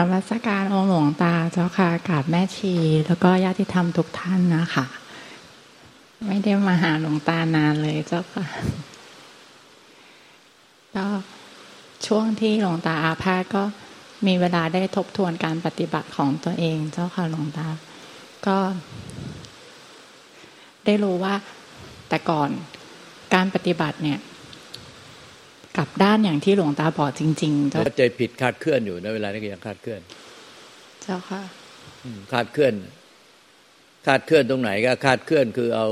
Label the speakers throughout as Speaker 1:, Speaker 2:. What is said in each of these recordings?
Speaker 1: ับนมัสการองหลวงตาเจ้าค่ะกราบแม่ชี แล้วก็ญาติธรรมทุกท่านนะคะ ไม่ได้มาหาหลวงตานานเลยเจ้าค่ะ ก็ช่วงที่หลวงตาอาพาธก็มีเวลาได้ทบทวนการปฏิบัติของตัวเอง เจ้าค่ะหลวงตา ก็ ได้รู้ว่าแต่ก่อนการปฏิบัติเนี่ย ลับด้านอย่างที่หลวงตาบอกจริงๆเจ้า
Speaker 2: ใจผิดคาดเคลื่อนอยู่ในเวลานี้ก็ยังคาดเคลื่อน
Speaker 1: เจ้าค่ะ
Speaker 2: คาดเคลื่อน คาดเคลื่อนตรงไหนก็คาดเคลื่อนคือเอา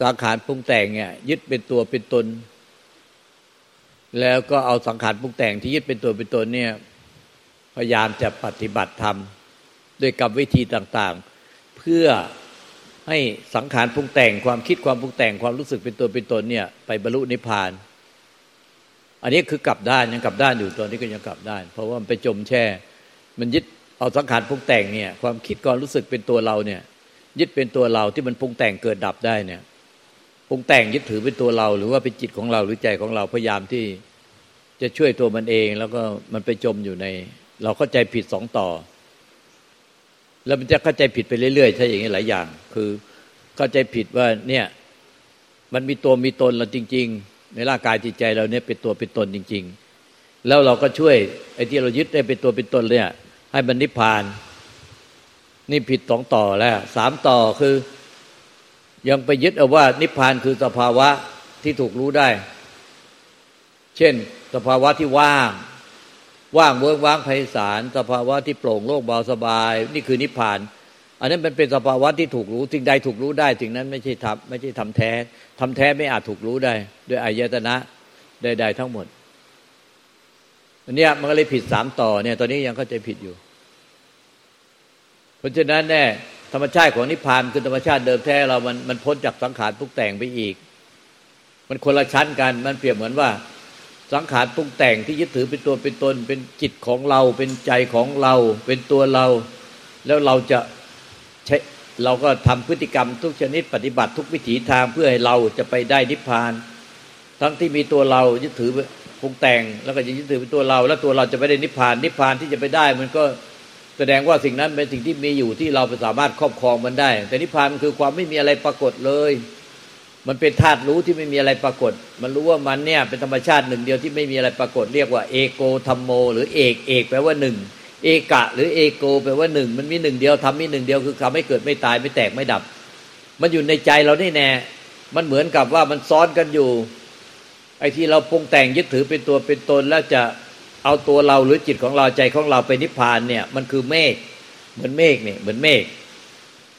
Speaker 2: สังขารปรุงแต่งเนี่ย ยึดเป็นตัวเป็นตน แล้วก็เอาสังขารปรุงแต่งที่ยึดเป็นตัวเป็นตนเนี่ย พยายามจะปฏิบัติธรรมด้วยกับวิธีต่างๆ เพื่อให้สังขารปรุงแต่งความคิดความปรุงแต่งความรู้สึกเป็นตัวเป็นตนเนี่ย ไปบรรลุนิพพาน อันนี้คือกลับด้านยังกลับด้านอยู่ตอนนี้ก็ยังกลับด้าน เพราะว่ามันไปจมแช่ มันยึดเอาสังขารปรุงแต่งเนี่ย ความคิดความรู้สึกเป็นตัวเราเนี่ย ยึดเป็นตัวเราที่มันปรุงแต่งเกิดดับได้เนี่ยปรุงแต่งยึดถือเป็นตัวเรา หรือว่าเป็นจิตของเราหรือใจของเราพยายามที่จะช่วยตัวมันเอง แล้วก็มันไปจมอยู่ใน เราเข้าใจผิดสองต่อ แล้วมันจะเข้าใจผิดไปเรื่อยๆใช่อย่างนี้หลายอย่าง คือเข้าใจผิดว่าเนี่ย มันมีตัวมีตนเราจริง ๆ ในร่างกายจิตใจเราเนี่ยเป็นตัวเป็นตนจริง ๆ แล้วเราก็ช่วยไอ้ที่เรายึดได้เป็นตัวเป็นตนเนี่ยให้มันนิพพาน นี่ผิดสองต่อแล้วสามต่อคือ ยังไปยึดเอาว่านิพพานคือสภาวะที่ถูกรู้ได้ เช่น สภาวะที่ว่าง ว่างเวิ้งว่างไพศาลสภาวะที่โปร่งโล่งเบาสบาย นี่คือนิพพาน อันนั้นมันเป็นสภาวะที่ถูกรู้สิ่งใดถูกรู้ได้สิ่งนั้นไม่ใช่ทำไม่ใช่ทำแท้ทำแท้ไม่อาจถูกรู้ได้ ด้วยอายตนะใดๆทั้งหมดอันนี้มันก็เลยผิดสามต่อเนี่ย ตอนนี้ยังเข้าใจผิดอยู่ เพราะฉะนั้นแน่ธรรมชาติของนิพพานคือธรรมชาติเดิมแท้เรามันมันพ้นจากสังขารปรุงแต่งไปอีก มันคนละชั้นกันมันเปรียบเหมือนว่า สังขารปรุงแต่งที่ยึดถือเป็นตัวเป็นตน เป็นจิตของเรา เป็นใจของเรา เป็นตัวเรา แล้วเราจะ ใช้เราก็ทำพฤติกรรมทุกชนิดปฏิบัติทุกวิถีทางเพื่อให้เราจะไปได้นิพพาน ทั้งที่มีตัวเรายึดถือปรุงแต่ง แล้วก็จะยึดถือเป็นตัวเรา แล้วตัวเราจะไปได้นิพพาน นิพพานที่จะไปได้ มันก็แสดงว่าสิ่งนั้นเป็นสิ่งที่มีอยู่ที่เราสามารถครอบครองมันได้ แต่นิพพานมันคือความไม่มีอะไรปรากฏเลย มันเป็นธาตุรู้ที่ไม่มีอะไรปรากฏ มันรู้ว่ามันเนี่ยเป็นธรรมชาติหนึ่งเดียวที่ไม่มีอะไรปรากฏ เรียกว่าเอโกธรรมโม หรือเอกเอกแปลว่าหนึ่ง เอกะ หรือเอโกแปลว่าหนึ่งมันมีหนึ่งเดียวทำมีหนึ่งเดียวคือทำให้เกิดไม่ตายไม่แตกไม่ดับ มันอยู่ในใจเรานี่แน่มันเหมือนกับว่ามันซ้อนกันอยู่ ไอ้ที่เราปรุงแต่งยึดถือเป็นตัวเป็นตนแล้วจะเอาตัวเราหรือจิตของเราใจของเราไปนิพพานเนี่ย มันคือเมฆเหมือนเมฆเนี่ยเหมือนเมฆ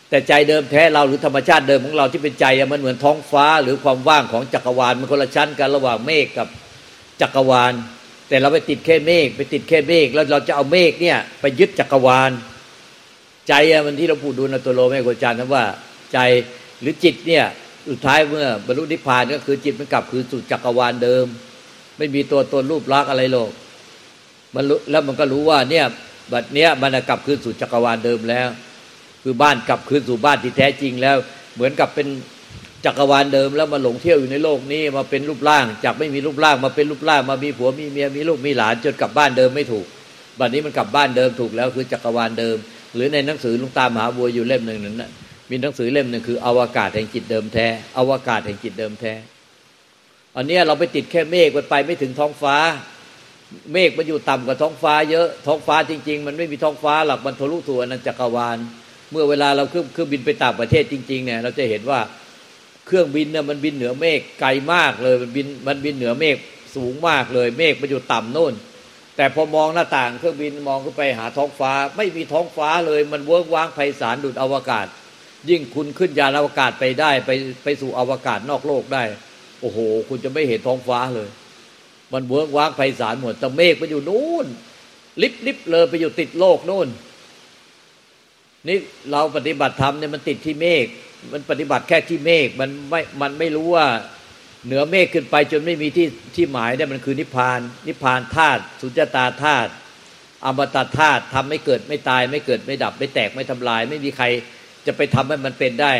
Speaker 2: แต่ใจเดิมแท้เราหรือธรรมชาติเดิมของเราที่เป็นใจมันเหมือนท้องฟ้าหรือความว่างของจักรวาลมันคนละชั้นกันระหว่างเมฆกับจักรวาล แต่เราไปติดแค่เมฆไปติดแค่เมฆแล้วเราจะเอาเมฆเนี่ย ไปยึดจักรวาล ใจมันที่เราพูดดูในตัวโลแม่โกจารย์นะว่าใจหรือจิตเนี่ยสุดท้ายเมื่อบรรลุนิพพานก็คือจิตมันกลับคือสู่จักรวาลเดิม ไม่มีตัวตนรูปลักษณ์อะไรหรอกมันแล้วมันก็รู้ว่าเนี่ยบัดเนี้ยมันกลับคืนสู่จักรวาลเดิมแล้ว คือบ้านกลับคืนสู่บ้านที่แท้จริงแล้ว เหมือนกับเป็น จักรวาลเดิมแล้วมาหลงเที่ยวอยู่ในโลกนี้มาเป็นรูปร่าง จากไม่มีรูปร่างมาเป็นรูปร่างมามีผัวมีเมียมีลูกมีหลานจนกลับบ้านเดิมไม่ถูกบัดนี้มันกลับบ้านเดิมถูกแล้วคือจักรวาลเดิม หรือในหนังสือลุงตามหาบัวอยู่เล่มหนึ่งนั้นนะมีหนังสือเล่มหนึ่งคืออวกาศแห่งจิตเดิมแท้อวกาศแห่งจิตเดิมแท้ อันนี้เราไปติดแค่เมฆมันไปไม่ถึงท้องฟ้า เมฆมันอยู่ต่ำกว่าท้องฟ้าเยอะท้องฟ้าจริง ๆ มันไม่มีท้องฟ้าหรอกมันทะลุทั่วอนันตจักรวาล เมื่อเวลาเราขึ้นเครื่องบินไปต่างประเทศจริงๆเนี่ยเราจะเห็นว่า เครื่องบินเนี่ยมันบินเหนือเมฆไกลมากเลยมันบินมันบินเหนือเมฆสูงมากเลย เมฆมันอยู่ต่ำโน่น แต่พอมองหน้าต่างเครื่องบินมองขึ้นไปหาท้องฟ้า ไม่มีท้องฟ้าเลยมันเวิ้งว้างไพศาลดุจอวกาศ ยิ่งคุณขึ้นยานอวกาศไปได้ ไปไปสู่อวกาศนอกโลกได้ โอ้โห คุณจะไม่เห็นท้องฟ้าเลย มันเวิร์กว้างไพศาลหมดแต่เมฆมันอยู่นู่น ลิบลิบเลยไปอยู่ติดโลกนู่นนี่เราปฏิบัติธรรมเนี่ยมันติดที่เมฆ มันปฏิบัติแค่ที่เมฆมันไม่มันไม่รู้ว่าเหนือเมฆขึ้นไปจนไม่มีที่ที่หมายได้มันคือนิพพาน นิพพานธาตุสุญญตาธาตุอมตะธาตุทำไม่เกิดไม่ตาย ไม่เกิดไม่ดับ ไม่แตกไม่ทำลาย ไม่มีใครจะไปทำให้มันเป็นได้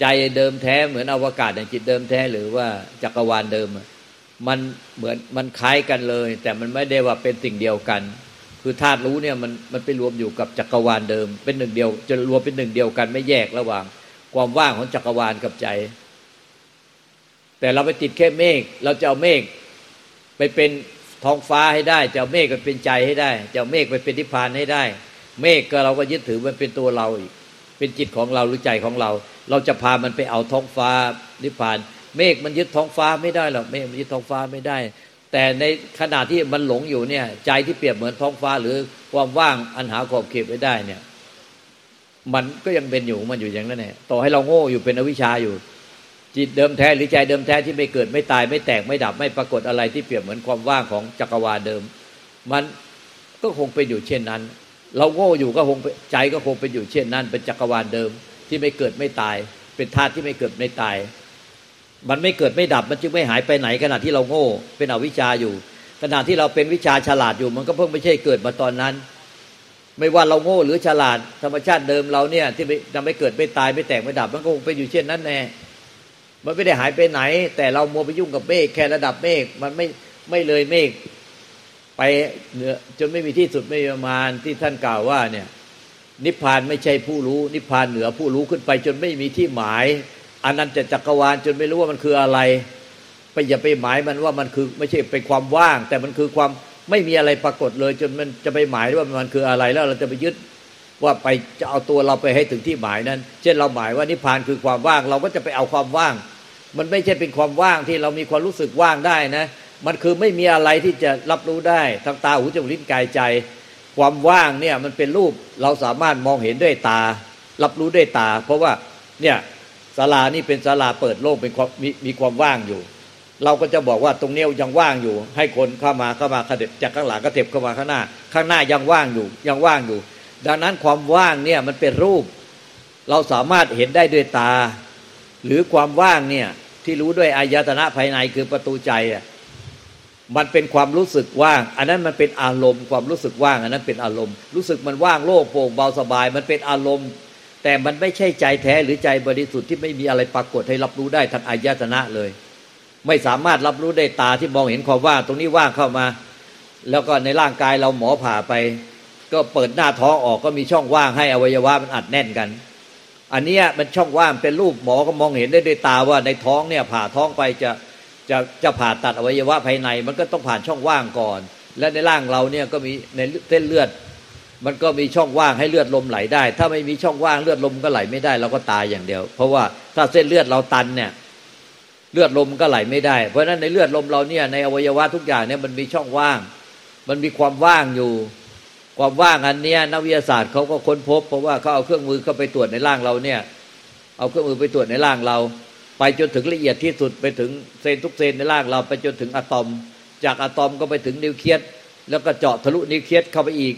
Speaker 2: ใจเดิมแท้เหมือนอวกาศอย่างจิตเดิมแท้หรือว่าจักรวาลเดิม มันเหมือนมันคล้ายกันเลย แต่มันไม่ได้ว่าเป็นสิ่งเดียวกัน คือธาตุรู้เนี่ยมันมันไปรวมอยู่กับจักรวาลเดิม เป็นหนึ่งเดียวจะรวมเป็นหนึ่งเดียวกันไม่แยกระหว่าง ความว่างของจักรวาลกับใจ แต่เราไปติดแค่เมฆเราจะเอาเมฆไปเป็นท้องฟ้าให้ได้จะเอาเมฆไปเป็นใจให้ได้จะเอาเมฆไปเป็นนิพพานให้ได้ เมฆก็เราก็ยึดถือมันเป็นตัวเราอีก เป็นจิตของเราหรือใจของเรา เราจะพามันไปเอาท้องฟ้านิพพาน เมฆมันยึดท้องฟ้าไม่ได้หรอกเมฆมันยึดท้องฟ้าไม่ได้ แต่ในขณะที่มันหลงอยู่เนี่ย ใจที่เปรียบเหมือนท้องฟ้าหรือความว่างอันหาขอบเขตไม่ได้เนี่ย มันก็ยังเป็นอยู่มันอยู่อย่างนั้นแหละต่อให้เราโง่อยู่เป็นอวิชชาอยู่ จิตเดิมแท้หรือใจเดิมแท้ที่ไม่เกิดไม่ตาย ไม่แตกไม่ดับไม่ปรากฏอะไรที่เปรียบเหมือนความว่างของจักรวาลเดิม มันก็คงเป็นอยู่เช่นนั้น เราโง่อยู่ก็คงใจก็คงเป็นอยู่เช่นนั้น เป็นจักรวาลเดิมที่ไม่เกิดไม่ตาย เป็นธาตุที่ไม่เกิดไม่ตาย มันไม่เกิดไม่ดับมันจึงไม่หายไปไหนขณะที่เราโง่เป็นอวิชชาอยู่ขณะที่เราเป็นวิชาฉลาดอยู่ มันก็เพิ่งไม่ใช่เกิดมาตอนนั้น ไม่ว่าเราโง่หรือฉลาดธรรมชาติเดิมเราเนี่ย ที่จะไม่เกิดไม่ตายไม่แตกไม่ดับ มันก็คงเป็นอยู่เช่นนั้นแน่มันไม่ได้หายไปไหน แต่เรามัวไปยุ่งกับเมฆแค่ระดับเมฆมันไม่ไม่เลยเมฆไปเหนือจนไม่มีที่สุดไม่ประมาณที่ท่านกล่าวว่าเนี่ย นิพพานไม่ใช่ผู้รู้ นิพพานเหนือผู้รู้ขึ้นไป จนไม่มีที่หมายอันนั้นจะจักรวาลจนไม่รู้ว่ามันคืออะไร ไปอย่าไปหมายมันว่ามันคือ ไม่ใช่เป็นความว่าง แต่มันคือความ ไม่มีอะไรปรากฏเลย จนมันจะไปหมายว่ามันคืออะไรแล้วเราจะไปยึดว่าไปจะเอาตัวเราไปให้ถึงที่หมายนั้น เช่นเราหมายว่านิพพานคือความว่าง เราก็จะไปเอาความว่าง มันไม่ใช่เป็นความว่างที่เรามีความรู้สึกว่างได้นะ มันคือไม่มีอะไรที่จะรับรู้ได้ทางตาหูจมูกลิ้นกายใจ ความว่างเนี่ยมันเป็นรูปเราสามารถมองเห็นด้วยตา รับรู้ด้วยตา เพราะว่าเนี่ยศาลานี่เป็นศาลาเปิดโล่งเป็นความมีมีความว่างอยู่ เราก็จะบอกว่าตรงนี้ยังว่างอยู่ ให้คนเข้ามาเข้ามาขเด็บจากข้างหลังก็เต็บเข้ามาข้างหน้า ข้างหน้ายังว่างอยู่ยังว่างอยู่ ดังนั้นความว่างเนี่ยมันเป็นรูป เราสามารถเห็นได้ด้วยตา หรือความว่างเนี่ยที่รู้ด้วยอายตนะภายในคือประตูใจอะมันเป็นความรู้สึกว่าง อันนั้นมันเป็นอารมณ์ความรู้สึกว่าง อันนั้นเป็นอารมณ์ รู้สึกมันว่างโล่งโปร่งเบาสบาย มันเป็นอารมณ์ แต่มันไม่ใช่ใจแท้หรือใจบริสุทธิ์ที่ไม่มีอะไรปรากฏให้รับรู้ได้ทางอายตนะเลย ไม่สามารถรับรู้ได้ตาที่มองเห็นความว่างตรงนี้ว่างเข้ามา แล้วก็ในร่างกายเราหมอผ่าไป ก็เปิดหน้าท้องออกก็มีช่องว่างให้อวัยวะมันอัดแน่นกัน อันนี้มันช่องว่างเป็นรูปหมอก็มองเห็นได้ด้วยตาว่าในท้องเนี่ยผ่าท้องไปจะจะจะผ่าตัดอวัยวะภายใน มันก็ต้องผ่านช่องว่างก่อน และในร่างเราเนี่ยก็มีในเส้นเลือด มันก็มีช่องว่างให้เลือดลมไหลได้ ถ้าไม่มีช่องว่างเลือดลมก็ไหลไม่ได้เราก็ตายอย่างเดียว เพราะว่าถ้าเส้นเลือดเราตันเนี่ย เลือดลมก็ไหลไม่ได้ เพราะฉะนั้นในเลือดลมเราเนี่ยในอวัยวะทุกอย่างเนี่ยมันมีช่องว่าง มันมีความว่างอยู่ ความว่างอันเนี้ยนักวิทยาศาสตร์เขาก็ค้นพบ เพราะว่าเขาเอาเครื่องมือเข้าไปตรวจในร่างเราเนี่ย เอาเครื่องมือไปตรวจในร่างเรา ไปจนถึงละเอียดที่สุดไปถึงเซนทุกเซนในร่างเรา ไปจนถึงอะตอม จากอะตอมก็ไปถึงนิวเคลียสแล้วก็เจาะทะลุนิวเคลียสเข้าไปอีก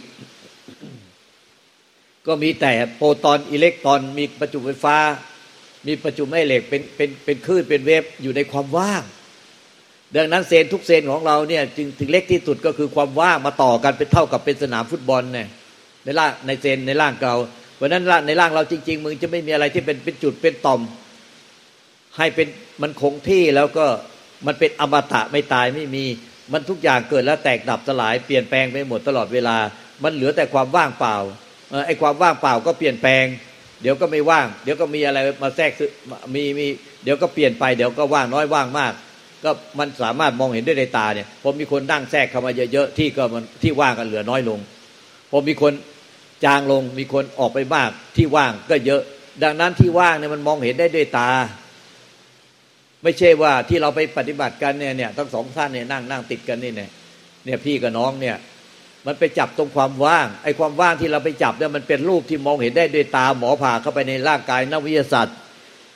Speaker 2: ก็มีแต่โปรตอนอิเล็กตรอนมีประจุไฟฟ้า มีประจุแม่เหล็กเป็นเป็นเป็นคลื่นเป็นเวฟอยู่ในความว่าง ดังนั้นเซนทุกเซนของเราเนี่ยจึงถึงเล็กที่สุดก็คือความว่างมาต่อกันเป็นเท่ากับเป็นสนามฟุตบอลเนี่ยในร่างในเซนในร่างเราเพราะนั้นในร่างเราจริง ๆ มึงจะไม่มีอะไรที่เป็นเป็นจุดเป็นต่อม ให้เป็นมันคงที่แล้วก็มันเป็นอมตะไม่ตายไม่มีมันทุกอย่างเกิดแล้วแตกดับสลายเปลี่ยนแปลงไปหมดตลอดเวลา มันเหลือแต่ความว่างเปล่าไอ้ความว่างเปล่าก็เปลี่ยนแปลง เดี๋ยวก็ไม่ว่าง เดี๋ยวก็มีอะไรมาแทรกมีมีเดี๋ยวก็เปลี่ยนไปเดี๋ยวก็ว่างน้อยว่างมาก ก็มันสามารถมองเห็นได้ในตาเนี่ยผมมีคนนั่งแทรกเข้ามาเยอะๆที่ก็มันที่ว่างกันเหลือน้อยลงผมมีคนจางลงมีคนออกไปมากที่ว่างก็เยอะ ดังนั้นที่ว่างเนี่ยมันมองเห็นได้ด้วยตา ไม่ใช่ว่าที่เราไปปฏิบัติกันเนี่ยเนี่ยทั้งสองท่านเนี่ยนั่งนั่งติดกันนี่เนี่ยเนี่ยพี่กับน้องเนี่ย มันไปจับตรงความว่างไอ้ความว่างที่เราไปจับเนี่ยมันเป็นรูปที่มองเห็นได้ด้วยตาหมอผ่าเข้าไปในร่างกายนักวิทยาศาสตร์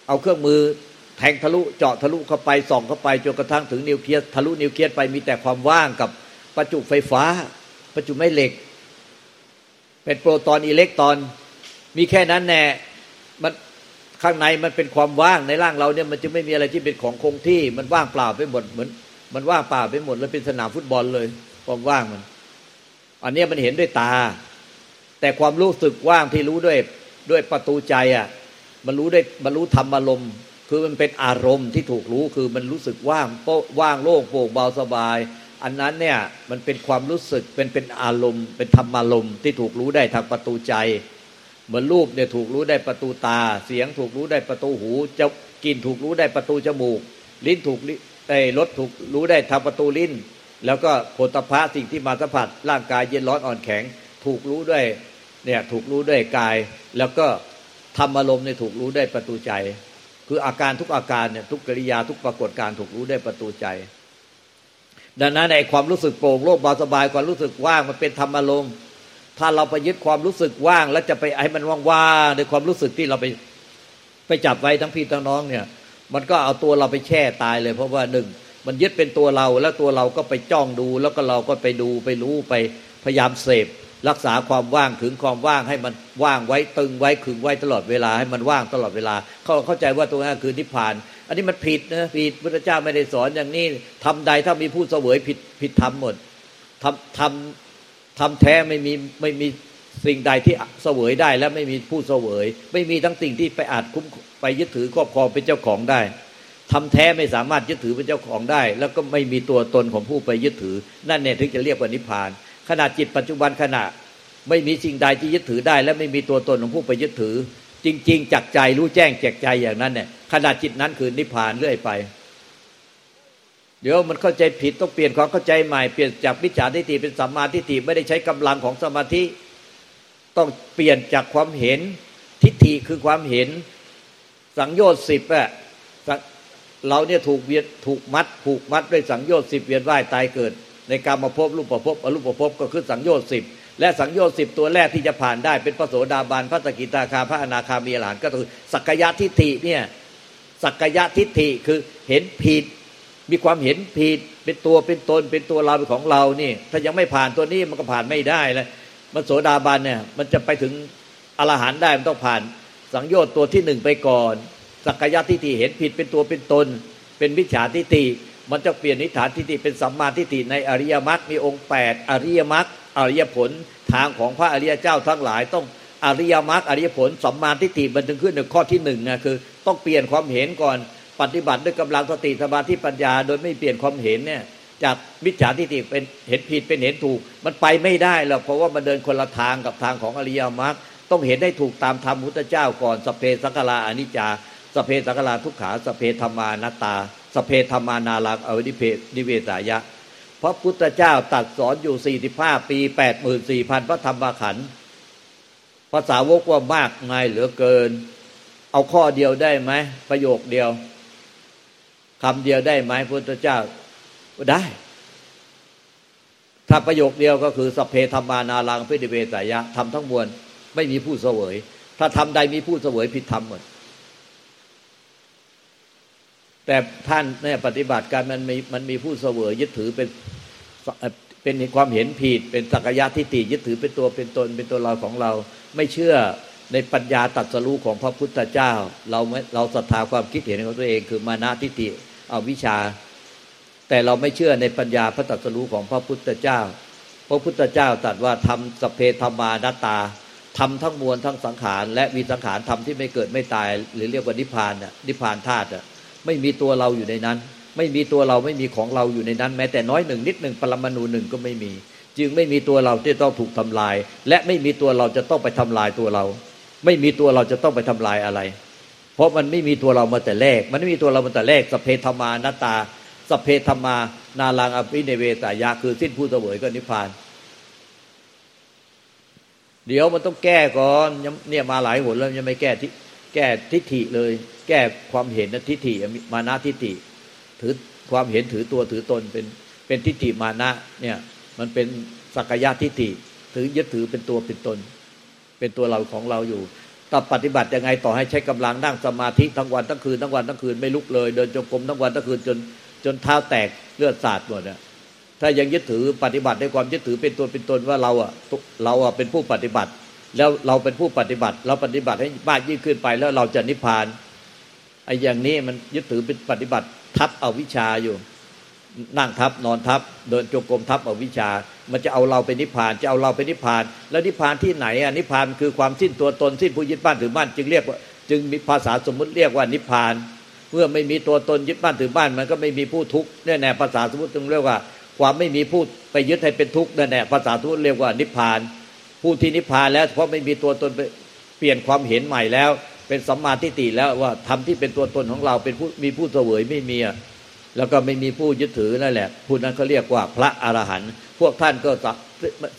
Speaker 2: เอาเครื่องมือแทงทะลุเจาะทะลุเข้าไปส่องเข้าไปจนกระทั่งถึงนิวเคลียสทะลุนิวเคลียสไปมีแต่ความว่างกับประจุไฟฟ้า ประจุแม่เหล็ก เป็นโปรตอนอิเล็กตรอน มีแค่นั้นแน่มันข้างในมันเป็นความว่างในร่างเราเนี่ยมันจะไม่มีอะไรที่เป็นของคงที่มันว่างเปล่าไปหมดเหมือน มันว่างเปล่าไปหมดเลยเป็นสนามฟุตบอลเลยความว่างมัน อันนี้มันเห็นด้วยตา แต่ความรู้สึกว่างที่รู้ด้วยด้วยประตูใจอะ มันรู้ได้มันรู้ธรรมอารมณ์ คือมันเป็นอารมณ์ที่ถูกรู้คือมันรู้สึกว่างโป้ว่างโล่งโปร่งเบาสบาย อันนั้นเนี่ยมันเป็นความรู้สึกเป็นเป็นอารมณ์ เป็นธรรมอารมณ์ที่ถูกรู้ได้ทางประตูใจ เหมือนรูปเนี่ยถูกรู้ได้ประตูตา เสียงถูกรู้ได้ประตูหูจะกินถูกรู้ได้ประตูจมูก ลิ้นถูกไอ้รสถูกรู้ได้ทางประตูลิ้น แล้วก็โผฏฐะสิ่งที่มาสัมผัสร่างกายเย็นร้อนอ่อนแข็ง ถูกรู้ด้วยเนี่ยถูกรู้ด้วยกาย แล้วก็ธรรมอารมณ์เนี่ยถูกรู้ได้ประตูใจ คืออาการทุกอาการเนี่ยทุกกิริยาทุกปรากฏการถูกรู้ได้ประตูใจ ดังนั้นในความรู้สึกโปร่งโล่งเบาสบายความรู้สึกว่างมันเป็นธรรมอารมณ์ถ้าเราไปยึดความรู้สึกว่าง แล้วจะไปให้มันว่างๆในความรู้สึกที่เราไปไปจับไว้ทั้งพี่ทั้งน้องเนี่ย มันก็เอาตัวเราไปแช่ตายเลย เพราะว่าหนึ่ง มันยึดเป็นตัวเราแล้วตัวเราก็ไปจ้องดู แล้วก็เราก็ไปดูไปรู้ไปพยายามเสพ รักษาความว่างถึงความว่างให้มันว่างไว้ตึงไว้ขึงไว้ตลอดเวลาให้มันว่างตลอดเวลา เขาเข้าใจว่าตัวนั้นคือนิพพาน อันนี้มันผิดนะผิดพระเจ้าไม่ได้สอนอย่างนี้ทำใดถ้ามีผู้เสวยผิดผิดทำหมดทำทำทำแท้ไม่มีไม่มีสิ่งใดที่เสวยได้และไม่มีผู้เสวย ไม่มีทั้งสิ่งที่ไปอาจคุ้มไปยึดถือครอบครองเป็นเจ้าของได้ ทำแท้ไม่สามารถยึดถือเป็นเจ้าของได้ แล้วก็ไม่มีตัวตนของผู้ไปยึดถือ นั่นเนี่ยถึงจะเรียกว่านิพพานขณะจิตปัจจุบันขณะไม่มีสิ่งใดที่ยึดถือได้ และไม่มีตัวตนของผู้ไปยึดถือ จริง ๆ จักใจรู้แจ้งแจกใจอย่างนั้นเนี่ยขณะจิตนั้นคือนิพพานเรื่อยไป เดี๋ยวมันเข้าใจผิดต้องเปลี่ยนความเข้าใจใหม่เปลี่ยนจากมิจฉาทิฏฐิเป็นสัมมาทิฏฐิไม่ได้ใช้กำลังของสมาธิ ต้องเปลี่ยนจากความเห็นทิฏฐิคือความเห็น สังโยชน์สิบอะ เราเนี่ยถูกเวียนถูกมัดผูกมัดด้วยสังโยชน์สิบเวียนว่ายตายเกิด ในการมาพบรูปประพบอรูปประพบก็คือสังโยชน์สิบและสังโยชน์สิบตัวแรกที่จะผ่านได้เป็นพระโสดาบันพระสกิตาคาพระอนาคามีหลานก็คือสักยะทิฏฐิเนี่ยสักยะทิฏฐิคือเห็นผิด มีความเห็นผิดเป็นตัวเป็นตนเป็นตัวเราเป็นของเรานี่ ถ้ายังไม่ผ่านตัวนี้มันก็ผ่านไม่ได้แล้วมันโสดาบันเนี่ยมันจะไปถึงอรหันต์ได้มันต้องผ่านสังโยชน์ตัวที่หนึ่งไปก่อน สักยะทิฏฐิเห็นผิดเป็นตัวเป็นตน เป็นมิจฉาทิฏฐิมันจะเปลี่ยนนิฐานทิฏฐิเป็นสัมมาทิฏฐิในอริยมรรคมีองค์แปดอริยมรรคอริยผลทางของพระอริยเจ้าทั้งหลายต้องอริยมรรคอริยผลสัมมาทิฏฐิมันถึงขึ้นในข้อที่หนึ่งนะคือ ต้องเปลี่ยนความเห็นก่อนปฏิบัติด้วยกำลังสติสมาธิปัญญา โดยไม่เปลี่ยนความเห็นเนี่ยจากมิจฉาทิฏฐิเป็นเห็นผิดเป็นเห็นถูก มันไปไม่ได้หรอกเพราะว่ามันเดินคนละทางกับทางของอริยมรรคต้องเห็นได้ถูกตามธรรมพุทธเจ้าก่อนสเพสังฆลาอนิจจา สเพสังฆลาทุกขาสเพธรรมานาตา สเพธรรมานาลังอวิเพนิเวสายะ พระพุทธเจ้าตัดสอนอยู่สี่สิบห้าปีแปดหมื่นสี่พันพระธรรมขันธ์ภาษาวกว่ามากไงเหลือเกิน เอาข้อเดียวได้ไหม ประโยคเดียว คำเดียวได้ไหมพุทธเจ้าได้ ถ้าประโยคเดียวก็คือ สเพธรรมานาลังพิเดเวสายะทำทั้งมวลไม่มีผู้เสวย ถ้าทำใดมีผู้เสวยผิดธรรมหมด แต่ท่านเนี่ยปฏิบัติการมันมีมันมีผู้เสวยยึดถือเป็นเป็นความเห็นผิด เป็นสักยะทิฏฐิยึดถือเป็นตัวเป็นตนเป็นตัวเราของเรา ไม่เชื่อในปัญญาตัดสรู้ของพระพุทธเจ้า เราเราศรัทธาความคิดเห็นของตัวเอง คือมานะทิฏฐิเอาวิชา แต่เราไม่เชื่อในปัญญาพระตัดสรู้ของพระพุทธเจ้า พระพุทธเจ้าตรัสว่าทำสเพธรรมานาตาทำทั้งมวลทั้งสังขาร และมีสังขารทำที่ไม่เกิดไม่ตาย หรือเรียกว่านิพพานน่ะนิพพานธาตุ ไม่มีตัวเราอยู่ในนั้น ไม่มีตัวเราไม่มีของเราอยู่ในนั้น แม้แต่น้อยหนึ่งนิดหนึ่งปรมาณูหนึ่งก็ไม่มี จึงไม่มีตัวเราที่ต้องถูกทำลาย และไม่มีตัวเราจะต้องไปทำลายตัวเรา ไม่มีตัวเราจะต้องไปทำลายอะไร เพราะมันไม่มีตัวเรามาแต่แรก มันไม่มีตัวเรามาแต่แรกสเพธมานาตาสเพธมานาลังอภิเนเวตายาคือสิ้นผู้เสวยก็นิพพาน เดี๋ยวมันต้องแก้ก่อนเนี่ยมาหลายหนแล้วยังไม่แก้ที่แก้ทิฏฐิเลย แก้ความเห็นนทิฏฐิมานะทิฏฐิถือความเห็นถือตัวถือตนเป็นเป็นทิฏฐิมานะเนี่ยมันเป็นสักยะทิฏฐิถือยึดถือเป็นตัวเป็นตน เป็นตัวเราของเราอยู่ถ้าปฏิบัติยังไงต่อให้ใช้กำลังนั่งสมาธิทั้งวันทั้งคืนทั้งวันทั้งคืนไม่ลุกเลย เดินจงกรมทั้งวันทั้งคืนจนจนเท้าแตกเลือดสาดหมดอะถ้ายังยึดถือปฏิบัติด้วยความยึดถือเป็นตัวเป็นตนว่าเราอะเราอะเป็นผู้ปฏิบัติ แล้วเราเป็นผู้ปฏิบัติ เราปฏิบัติให้มากยิ่งขึ้นไปแล้วเราจะนิพพาน อ้อย่างนี้มันยึดถือเป็นปฏิบัติทับเอาวิชาอยู่ นั่งทับนอนทับเดินจงกรมทับเอาวิชา มันจะเอาเราไปนิพพานจะเอาเราไปนิพพาน แล้วนิพพานที่ไหนอะนิพพานคือความสิ้นตัวตนสิ้นผู้ยึดบ้านถือบ้านจึงเรียกว่า จึงมีภาษาสมมุติเรียกว่านิพพาน เมื่อไม่มีตัวตนยึดบ้านถือบ้าน มันก็ไม่มีผู้ทุกข์เนี่ยแน่ภาษาสมมติจึงเรียกว่า ความไม่มีผู้ไปยึดให้เป็นทุกข์นั่นแหละภาษาทุกเรียกว่านิพพาน ผู้ที่นิพพานแล้วเพราะไม่มีตัวตนเปลี่ยนความเห็นใหม่แล้ว เป็นสัมมาทิฏฐิแล้วว่าทำที่เป็นตัวตนของเราเป็นผู้มีผู้เสวยไม่มีแล้วก็ไม่มีผู้ยึดถือนั่นแหละผู้นั้นเขาเรียกว่าพระอรหันต์พวกท่านก็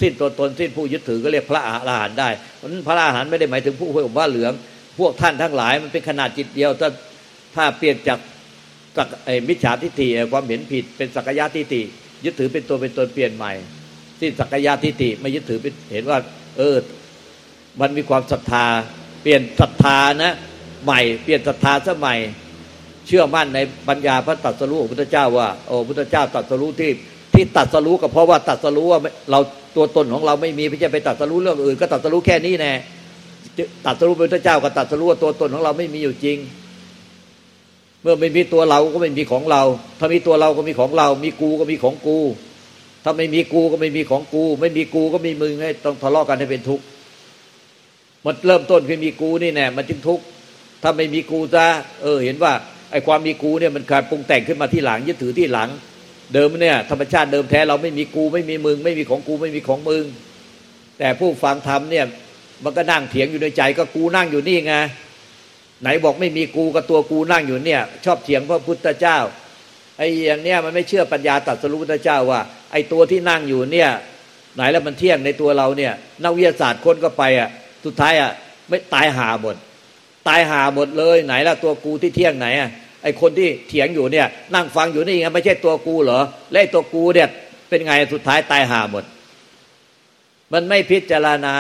Speaker 2: สิ้นตัวตนสิ้นผู้ยึดถือก็เรียกพระอรหันต์ได้เพราะนั้นพระอรหันต์ไม่ได้หมายถึงผู้ห้อยบ้าเหลือง พวกท่านทั้งหลายมันเป็นขนาดจิตเดียวถ้าถ้าเปลี่ยนจากจากไอ้มิจฉาทิฏฐิความเห็นผิดเป็นสักยะทิฏฐิยึดถือเป็นตัวเป็นตนเปลี่ยนใหม่สิ้นสักยะทิฏฐิไม่ยึดถือเป็นเห็นว่า เออ มันมีความศรัทธา เปลี่ยนศรัทธานะใหม่เปลี่ยนศรัทธาซะใหม่เชื่อมั่นในปัญญาพระตัดสรู้ของพุทธเจ้าว่าโอ้พุทธเจ้าตัดสรู้ที่ที่ตัดสรู้ก็เพราะว่าตัดสรู้ว่าเราตัวตนของเราไม่มีไม่ใช่ไปตัดสรู้เรื่องอื่น ก็ตัดสรู้แค่นี้แน่ตัดสรู้พระเจ้าก็ตัดสรู้ว่าตัวตนของเราไม่มีอยู่จริง เมื่อไม่มีตัวเราก็ไม่มีของเรา ถ้ามีตัวเราก็มีของเรา มีกูก็มีของกู ถ้าไม่มีกูก็ไม่มีของกู ไม่มีกูก็มีมึงให้ต้องทะเลาะกันให้เป็นทุกข์ มันเริ่มต้นคือมีกูนี่แน่มันจึงทุกข์ถ้าไม่มีกูซะเออ เห็นว่าไอ้ความมีกูเนี่ยมันการปรุงแต่งขึ้นมาที่หลังยึดถือที่หลัง เดิมเนี่ยธรรมชาติเดิมแท้เราไม่มีกูไม่มีมึง ไม่มีของกูไม่มีของมึง แต่ผู้ฟังธรรมเนี่ย มันก็นั่งเถียงอยู่ในใจก็กูนั่งอยู่นี่ไงไหนบอกไม่มีกูกับตัวกูนั่งอยู่เนี่ย ชอบเถียงพระพุทธเจ้าไอ้อย่างเนี้ยมันไม่เชื่อปัญญาตัดสรุปพุทธเจ้าว่า ไอ้ตัวที่นั่งอยู่เนี่ย ไหนแล้วมันเที่ยงในตัวเราเนี่ยนักวิทยาศาสตร์คนก็ไปอะ สุดท้ายอะไม่ตายหาหมด ตายหาหมดเลยไหนล่ะตัวกูที่เที่ยงไหนอะไอคนที่เถียงอยู่เนี่ย นั่งฟังอยู่นี่ไงไม่ใช่ตัวกูเหรอและตัวกูเนี่ยเป็นไงสุดท้ายตายหาหมด มันไม่พิจารณา